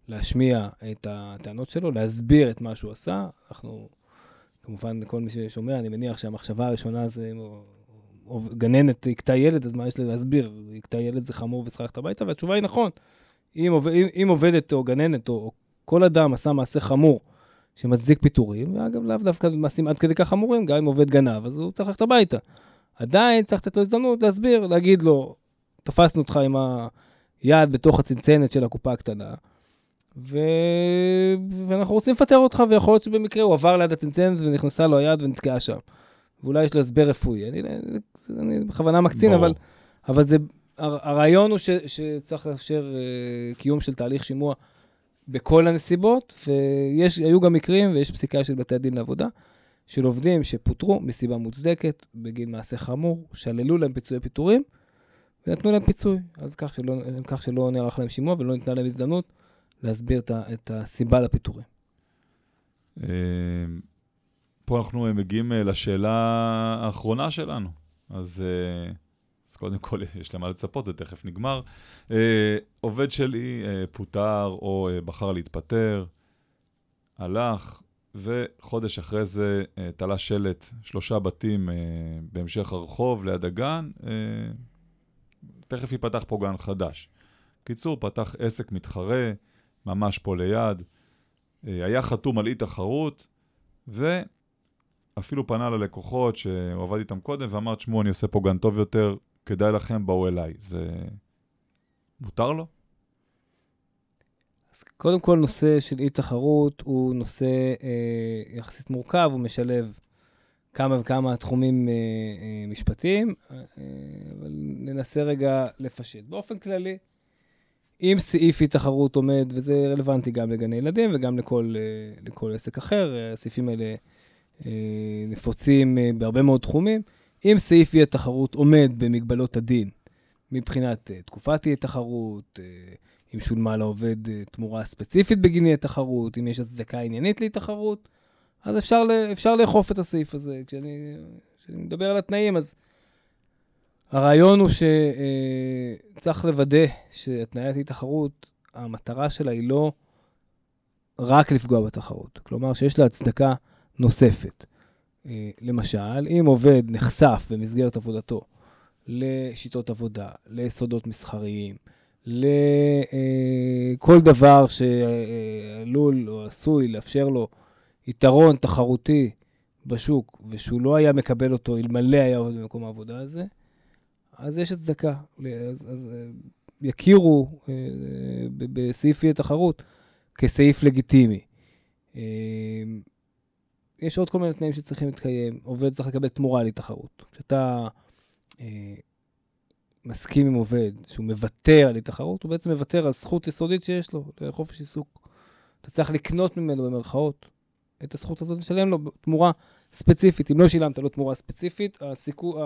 להשמיע את הטענות שלו, להסביר את מה שהוא עשה. אנחנו, כמובן, כל מי ששומע, אני מניח שהמחשבה הראשונה זה גננת הכתה ילד, אז מה יש לה להסביר? הכתה ילד זה חמור וצריך ללכת הביתה, והתשובה היא נכון. אם, עובד, אם, אם עובדת או גננת או, או כל אדם עשה מעשה חמור שמצדיק פיטורים, ואגב, לאו דווקא מעשים עד כדי כך חמורים, גם אם עובד גנב, אז הוא צריך ללכת הביתה. עדיין צריך לתת לו הזדמנות להסביר, להגיד לו, תפסנו אותך עם היד בתוך הצנצנת של הקופה הקטנה, ו... ואנחנו רוצים לפטר אותך, ויכול להיות שבמקרה הוא עבר ליד הצנצנת ונכנסה לו היד ונתקעה שם. ואולי יש לו הסבר רפואי. אני, אני בכוונה מקצין, אבל, אבל זה, הרעיון הוא ש, שצריך לאפשר uh, קיום של תהליך שימוע בכל הנסיבות, והיו גם מקרים, ויש פסיקה של בתי הדין לעבודה, של עובדים שפוטרו מסיבה מוצדקת בגין מעשה חמור, שללו להם פיצויי פיטורים, ונתנו להם פיצוי. אז כך שלא, כך שלא נערך להם שימוע ולא ניתנה להם הזדמנות להסביר את הסיבה לפיטורים. אמ, פה אנחנו מגיעים אה, לשאלה האחרונה שלנו. אז, אה, אז קודם כל, יש למה לצפות, זה תכף נגמר. אה, עובד שלי פוטר או בחר להתפטר, הלך, וחודש אחרי זה תלה שלט, שלושה בתים בהמשך הרחוב, ליד הגן, תכף ייפתח פה גן חדש. קיצור, פתח עסק מתחרה, ממש פה ליד, היה חתום על אי תחרות, ו... אפילו פנה ללקוחות שהוא עבד איתם קודם ואמר, תשמעו, אני עושה פה גן טוב יותר, כדאי לכם, בואו אליי. זה מותר לו? אז קודם כל, נושא של אי-תחרות הוא נושא אה, יחסית מורכב, הוא משלב כמה וכמה תחומים אה, אה, משפטיים, אה, אבל ננסה רגע לפשט. באופן כללי, אם סעיף אי-תחרות עומד, וזה רלוונטי גם לגני ילדים וגם לכל, אה, לכל עסק אחר, הסעיפים האלה אה, נפוצים אה, בהרבה מאוד תחומים. אם סעיף אי התחרות עומד במגבלות הדין, מבחינת אה, תקופת אי התחרות, אם שולמה לעובד תמורה ספציפית בגין אי התחרות, אם יש הצדקה עניינית לאי תחרות, אז אפשר, אפשר לאכוף את הסעיף הזה. כשאני, כשאני מדבר על התנאים, אז הרעיון הוא שצריך לוודא שהתניית אי תחרות, המטרה שלה היא לא רק לפגוע בתחרות. כלומר, שיש לה הצדקה נוספת. אה, למשל, אם עובד נחשף במסגרת עבודתו לשיטות עבודה, ליסודות מסחריים, לכל אה, דבר שעלול או עשוי לאפשר לו יתרון תחרותי בשוק, ושהוא לא היה מקבל אותו אלמלא היה עובד במקום העבודה הזה, אז יש הצדקה. אז, אז אה, יכירו בסעיף אי התחרות כסעיף לגיטימי. יש עוד כל מיני תנאים שצריכים להתקיים. עובד צריך לקבל תמורה לתחרות. כשאתה אה, מסכים עם עובד שהוא מוותר על התחרות, הוא בעצם מוותר על זכות יסודית שיש לו, לחופש עיסוק. אתה צריך לקנות ממנו, במרכאות, את הזכות הזאת, לשלם לו תמורה ספציפית. אם לא שילמת לו תמורה ספציפית, הסיכו,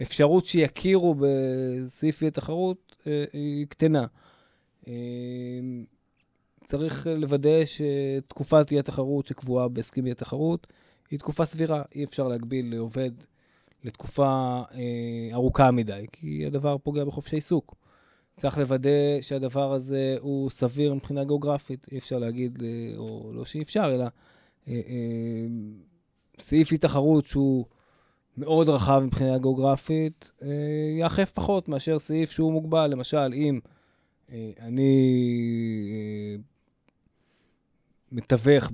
האפשרות שיכירו בסעיף התחרות אה, היא קטנה. אה, צריך לוודא שתקופת אי התחרות שקבועה בהסכם אי התחרות היא תקופה סבירה. אי אפשר להגביל לעובד לתקופה אה, ארוכה מדי, כי הדבר פוגע בחופש העיסוק. צריך לוודא שהדבר הזה הוא סביר מבחינה גיאוגרפית. אי אפשר להגיד, או לא שאי אפשר, אלא אה, אה, סעיף אי תחרות שהוא מאוד רחב מבחינה גיאוגרפית, אה, יאכף פחות מאשר סעיף שהוא מוגבל. למשל, אם אה, אני אה, מתווך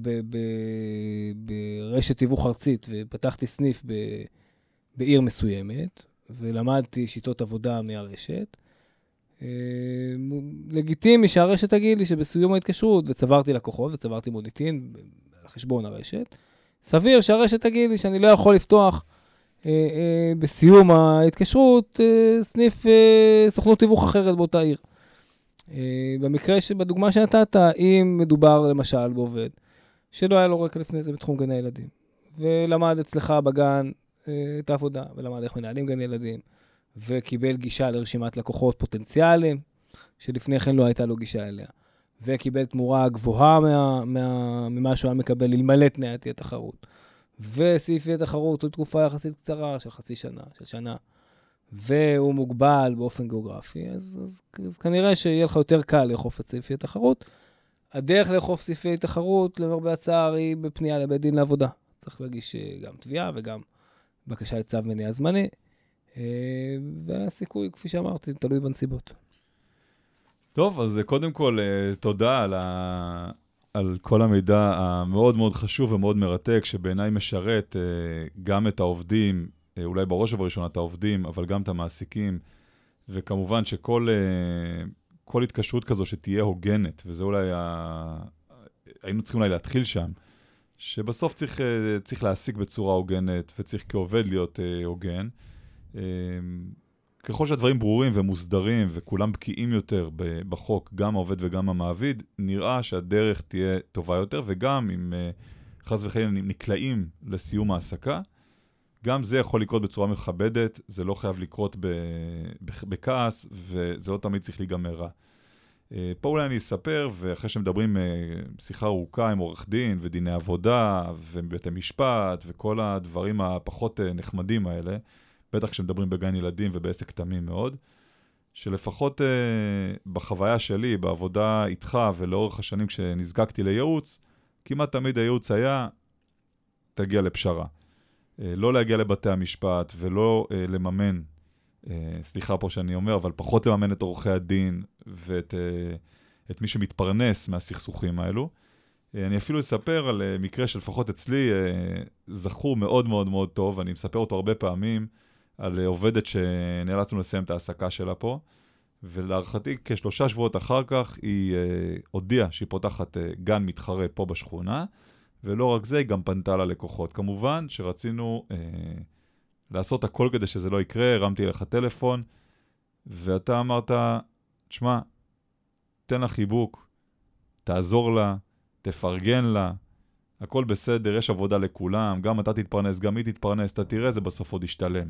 ברשת תיווך ארצית ופתחתי סניף בעיר מסוימת, ולמדתי שיטות עבודה מהרשת, אה, לגיטימי שהרשת תגיד לי שבסיום ההתקשרות, וצברתי לקוחות וצברתי מוניטין על חשבון הרשת, סביר שהרשת תגיד לי שאני לא יכול לפתוח אה, אה, בסיום ההתקשרות סניף סוכנות תיווך אחרת באותה עיר. אה, במקרה, בדוגמה שנתת, אם מדובר למשל בעובד שלא היה לו רקע לפני זה בתחום גני ילדים, ולמד אצלך בגן אה, את העבודה, ולמד איך מנהלים גני ילדים, וקיבל גישה לרשימת לקוחות פוטנציאליים, שלפני כן לא הייתה לו גישה אליה, וקיבל תמורה גבוהה מה, מה, ממה שהוא היה מקבל אלמלא תנאי התחרות, וסעיפי התחרות הוא תקופה יחסית קצרה של חצי שנה, של שנה. והוא מוגבל באופן גיאוגרפי, אז, אז, אז כנראה שיהיה לך יותר קל לאכוף את סעיפי תחרות. הדרך לאכוף סעיפי תחרות, למרבה הצער, היא בפנייה לבית דין לעבודה. צריך להגיש אה, גם תביעה וגם בקשה לצו מניעה זמני, אה, והסיכוי, כפי שאמרתי, תלוי בנסיבות. טוב, אז קודם כל, תודה על, ה... על כל המידע המאוד מאוד חשוב ומאוד מרתק, שבעיניי משרת גם את העובדים, אולי בראש ובראשונה את העובדים, אבל גם את המעסיקים, וכמובן שכל כל התקשרות כזו שתהיה הוגנת, וזה אולי, ה... היינו צריכים אולי להתחיל שם, שבסוף צריך, צריך להעסיק בצורה הוגנת, וצריך כעובד להיות הוגן. ככל שהדברים ברורים ומוסדרים וכולם בקיאים יותר בחוק, גם העובד וגם המעביד, נראה שהדרך תהיה טובה יותר, וגם אם חס וחלילה נקלעים לסיום העסקה, גם זה יכול לקרות בצורה מכבדת, זה לא חייב לקרות בכעס, וזה לא תמיד צריך להיגמר רע. פה אולי אני אספר, ואחרי שמדברים שיחה ארוכה עם עורך דין ודיני עבודה ובתי משפט וכל הדברים הפחות נחמדים האלה, בטח כשמדברים בגן ילדים ובעסק תמים מאוד, שלפחות uh, בחוויה שלי, בעבודה איתך ולאורך השנים כשנזקקתי לייעוץ, כמעט תמיד הייעוץ היה, תגיע לפשרה. Uh, לא להגיע לבתי המשפט ולא uh, לממן, uh, סליחה פה שאני אומר, אבל פחות לממן את עורכי הדין ואת את מי שמתפרנס מהסכסוכים האלו. Uh, אני אפילו אספר על uh, מקרה שלפחות אצלי uh, זכור מאוד מאוד מאוד טוב, אני מספר אותו הרבה פעמים. על עובדת שנאלצנו לסיים את ההעסקה שלה פה, ולהערכתי כשלושה שבועות אחר כך היא uh, הודיעה שהיא פותחת uh, גן מתחרה פה בשכונה, ולא רק זה, היא גם פנתה ללקוחות. כמובן שרצינו uh, לעשות הכל כדי שזה לא יקרה, הרמתי לך טלפון, ואתה אמרת, תשמע, תן לה חיבוק, תעזור לה, תפרגן לה, הכל בסדר, יש עבודה לכולם, גם אתה תתפרנס, גם היא תתפרנס, אתה תראה, זה בסוף עוד ישתלם.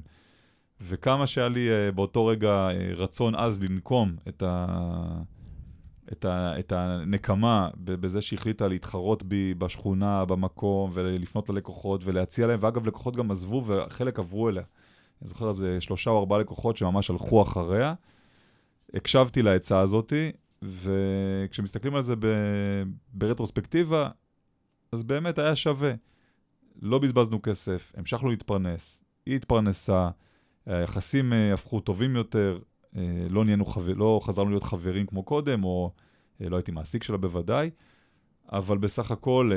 וכמה שהיה לי uh, באותו רגע uh, רצון עז לנקום את, ה... את, ה... את הנקמה בזה שהחליטה להתחרות בי בשכונה, במקום, ולפנות ללקוחות ולהציע להם, ואגב, לקוחות גם עזבו וחלק עברו אליה. אני זוכר אז שלושה או ארבעה לקוחות שממש הלכו אחריה. הקשבתי לעצה הזאתי, וכשמסתכלים על זה ב... ברטרוספקטיבה, אז באמת היה שווה. לא בזבזנו כסף, המשכנו להתפרנס, היא התפרנסה, היחסים אה, הפכו טובים יותר, אה, לא, נהיינו לא חזרנו להיות חברים כמו קודם, או אה, לא הייתי מעסיק שלה בוודאי, אבל בסך הכל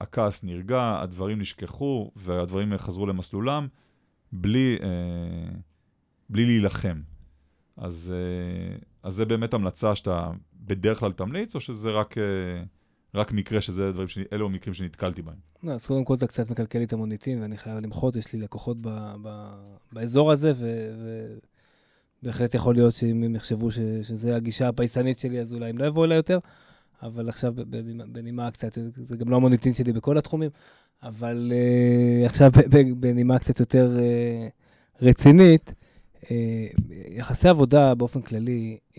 הכעס נרגע, הדברים נשכחו והדברים חזרו למסלולם, בלי, בלי להילחם. אז, אז זה באמת המלצה שאתה בדרך כלל תמליץ, או שזה רק... רק מקרה שזה הדברים, שני, אלו המקרים שנתקלתי בהם. לא, אז קודם כל אתה קצת מקלקל לי את המוניטין, ואני חייב למחות, יש לי לקוחות ב, ב, באזור הזה, ובהחלט יכול להיות שאם הם יחשבו ש, שזה הגישה הפייסנית שלי, אז אולי הם לא יבואו אליי יותר, אבל עכשיו בנימה, בנימה קצת, זה גם לא המוניטין שלי בכל התחומים, אבל uh, עכשיו בנימה קצת יותר uh, רצינית, uh, יחסי עבודה באופן כללי uh,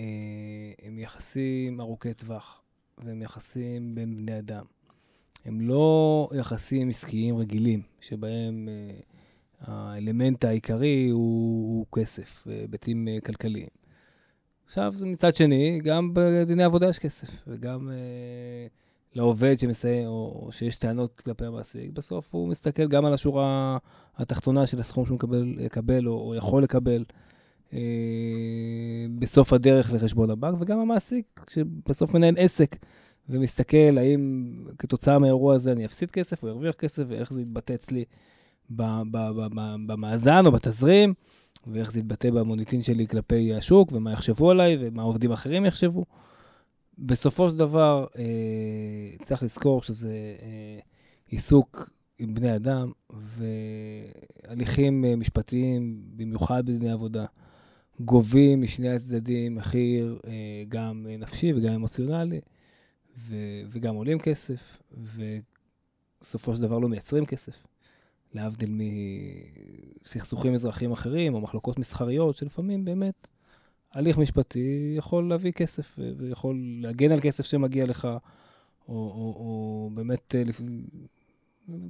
הם יחסים ארוכי טווח. והם יחסים בין בני אדם. הם לא יחסים עסקיים רגילים, שבהם uh, האלמנט העיקרי הוא, הוא כסף, היבטים uh, כלכליים. עכשיו, זה מצד שני, גם בדיני עבודה יש כסף, וגם uh, לעובד שמסיים, או, או שיש טענות כלפי המעסיק, בסוף הוא מסתכל גם על השורה התחתונה של הסכום שהוא מקבל, לקבל או, או יכול לקבל. אה, בסוף הדרך לחשבון הבנק, וגם המעסיק, שבסוף מנהל עסק ומסתכל האם כתוצאה מהאירוע הזה אני אפסיד כסף או ארוויח כסף, ואיך זה יתבטא אצלי במאזן או בתזרים, ואיך זה יתבטא במוניטין שלי כלפי השוק, ומה יחשבו עליי, ומה עובדים אחרים יחשבו. בסופו של דבר, אה, צריך לזכור שזה אה, עיסוק עם בני אדם, והליכים משפטיים, במיוחד בדיני עבודה, גובים משני הצדדים מחיר אה, גם נפשי וגם אמוציונלי, ו- וגם עולים כסף, ובסופו של דבר לא מייצרים כסף. להבדיל מסכסוכים אזרחיים אחרים או מחלוקות מסחריות, שלפעמים באמת הליך משפטי יכול להביא כסף ויכול להגן על כסף שמגיע לך, או, או, או באמת, אה,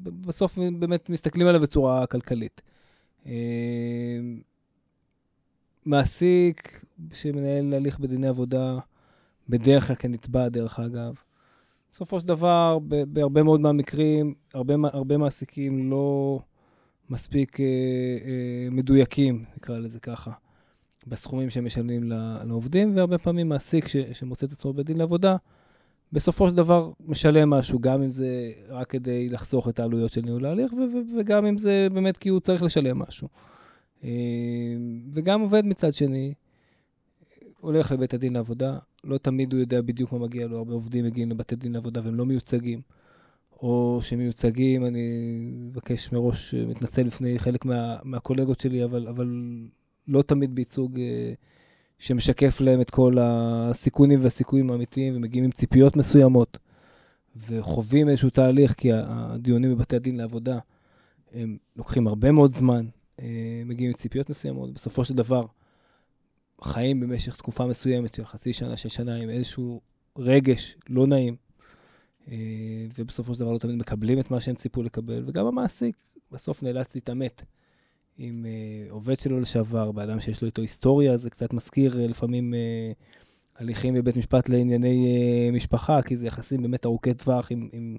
בסוף באמת מסתכלים עליו בצורה כלכלית. מעסיק שמנהל הליך בדיני עבודה, בדרך כלל כנתבע, דרך אגב, בסופו של דבר, בהרבה מאוד מהמקרים, הרבה, הרבה מעסיקים לא מספיק אה, אה, מדויקים, נקרא לזה ככה, בסכומים שהם משלמים לעובדים, והרבה פעמים מעסיק ש, שמוצא את עצמו בדין לעבודה, בסופו של דבר משלם משהו, גם אם זה רק כדי לחסוך את העלויות של ניהול ההליך, וגם אם זה באמת כי הוא צריך לשלם משהו. אה, וגם עובד מצד שני, הולך לבית הדין לעבודה, לא תמיד הוא יודע בדיוק מה מגיע לו, הרבה עובדים מגיעים לבתי דין לעבודה והם לא מיוצגים. או שמיוצגים, אני מבקש מראש, אה, מתנצל בפני חלק מה, מהקולגות שלי, אבל, אבל לא תמיד בייצוג אה, שמשקף להם את כל הסיכונים והסיכויים האמיתיים, ומגיעים עם ציפיות מסוימות, וחווים איזשהו תהליך, כי הדיונים בבתי הדין לעבודה, הם לוקחים הרבה מאוד זמן, מגיעים עם ציפיות מסוימות, בסופו של דבר, חיים במשך תקופה מסוימת של חצי שנה, של שנה, עם איזשהו רגש לא נעים, אה, ובסופו של דבר לא תמיד מקבלים את מה שהם ציפו לקבל, וגם המעסיק בסוף נאלץ להתעמת עם אה, עובד שלו לשעבר, באדם שיש לו איתו היסטוריה, זה קצת מזכיר אה, לפעמים הליכים בבית משפט לענייני משפחה, כי זה יחסים באמת ארוכי טווח עם, עם,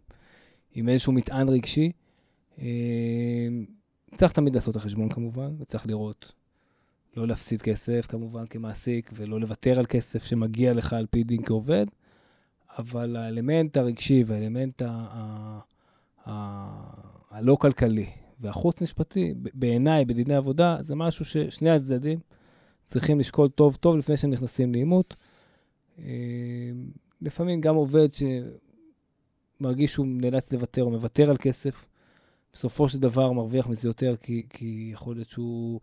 עם איזשהו מטען רגשי. צריך תמיד לעשות את החשבון כמובן, וצריך לראות לא להפסיד כסף, כמובן, כמעסיק, ולא לוותר על כסף שמגיע לך על פי דין כעובד, אבל האלמנט הרגשי והאלמנט הלא כלכלי והחוץ-משפטי, בעיניי, בדיני עבודה, זה משהו ששני הצדדים צריכים לשקול טוב טוב לפני שהם נכנסים לעימות. אה, לפעמים גם עובד שמרגיש שהוא נאלץ לוותר או מוותר על כסף, בסופו של דבר מרוויח מזה יותר, כי, כי יכול להיות שהוא...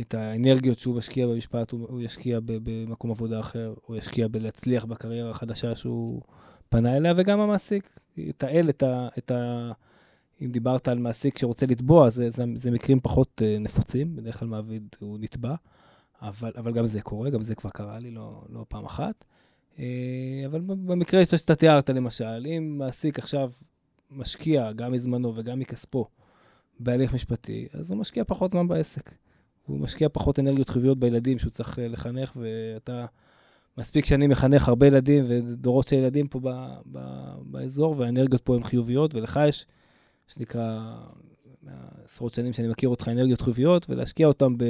את האנרגיות שהוא משקיע במשפט, הוא, הוא ישקיע במקום עבודה אחר, הוא ישקיע בלהצליח בקריירה החדשה שהוא פנה אליה, וגם המעסיק יתעל את ה... את ה אם דיברת על מעסיק שרוצה לתבוע, זה, זה, זה מקרים פחות uh, נפוצים, בדרך כלל מעביד הוא נתבע, אבל, אבל גם זה קורה, גם זה כבר קרה לי לא, לא פעם אחת. Uh, אבל במקרה שאתה תיארת, למשל, אם מעסיק עכשיו משקיע גם מזמנו וגם מכספו בהליך משפטי, אז הוא משקיע פחות זמן בעסק. הוא משקיע פחות אנרגיות חיוביות בילדים שהוא צריך אה, לחנך, ואתה, מספיק שאני מחנך הרבה ילדים ודורות של ילדים פה ב, ב, באזור, והאנרגיות פה הן חיוביות, ולך יש, שנקרא, עשרות שנים שאני מכיר אותך, אנרגיות חיוביות, ולהשקיע אותן ב,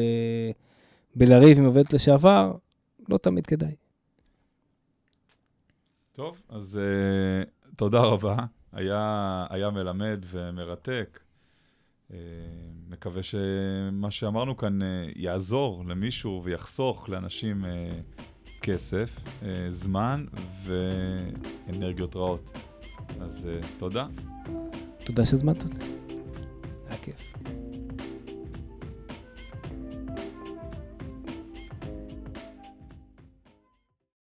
בלריב עם עובדת לשעבר, לא תמיד כדאי. טוב, אז uh, תודה רבה. היה, היה מלמד ומרתק. אה, מקווה שמה שאמרנו כאן אה, יעזור למישהו ויחסוך לאנשים אה, כסף, זמן ואנרגיות רעות. אז תודה. תודה שהזמנת אותי.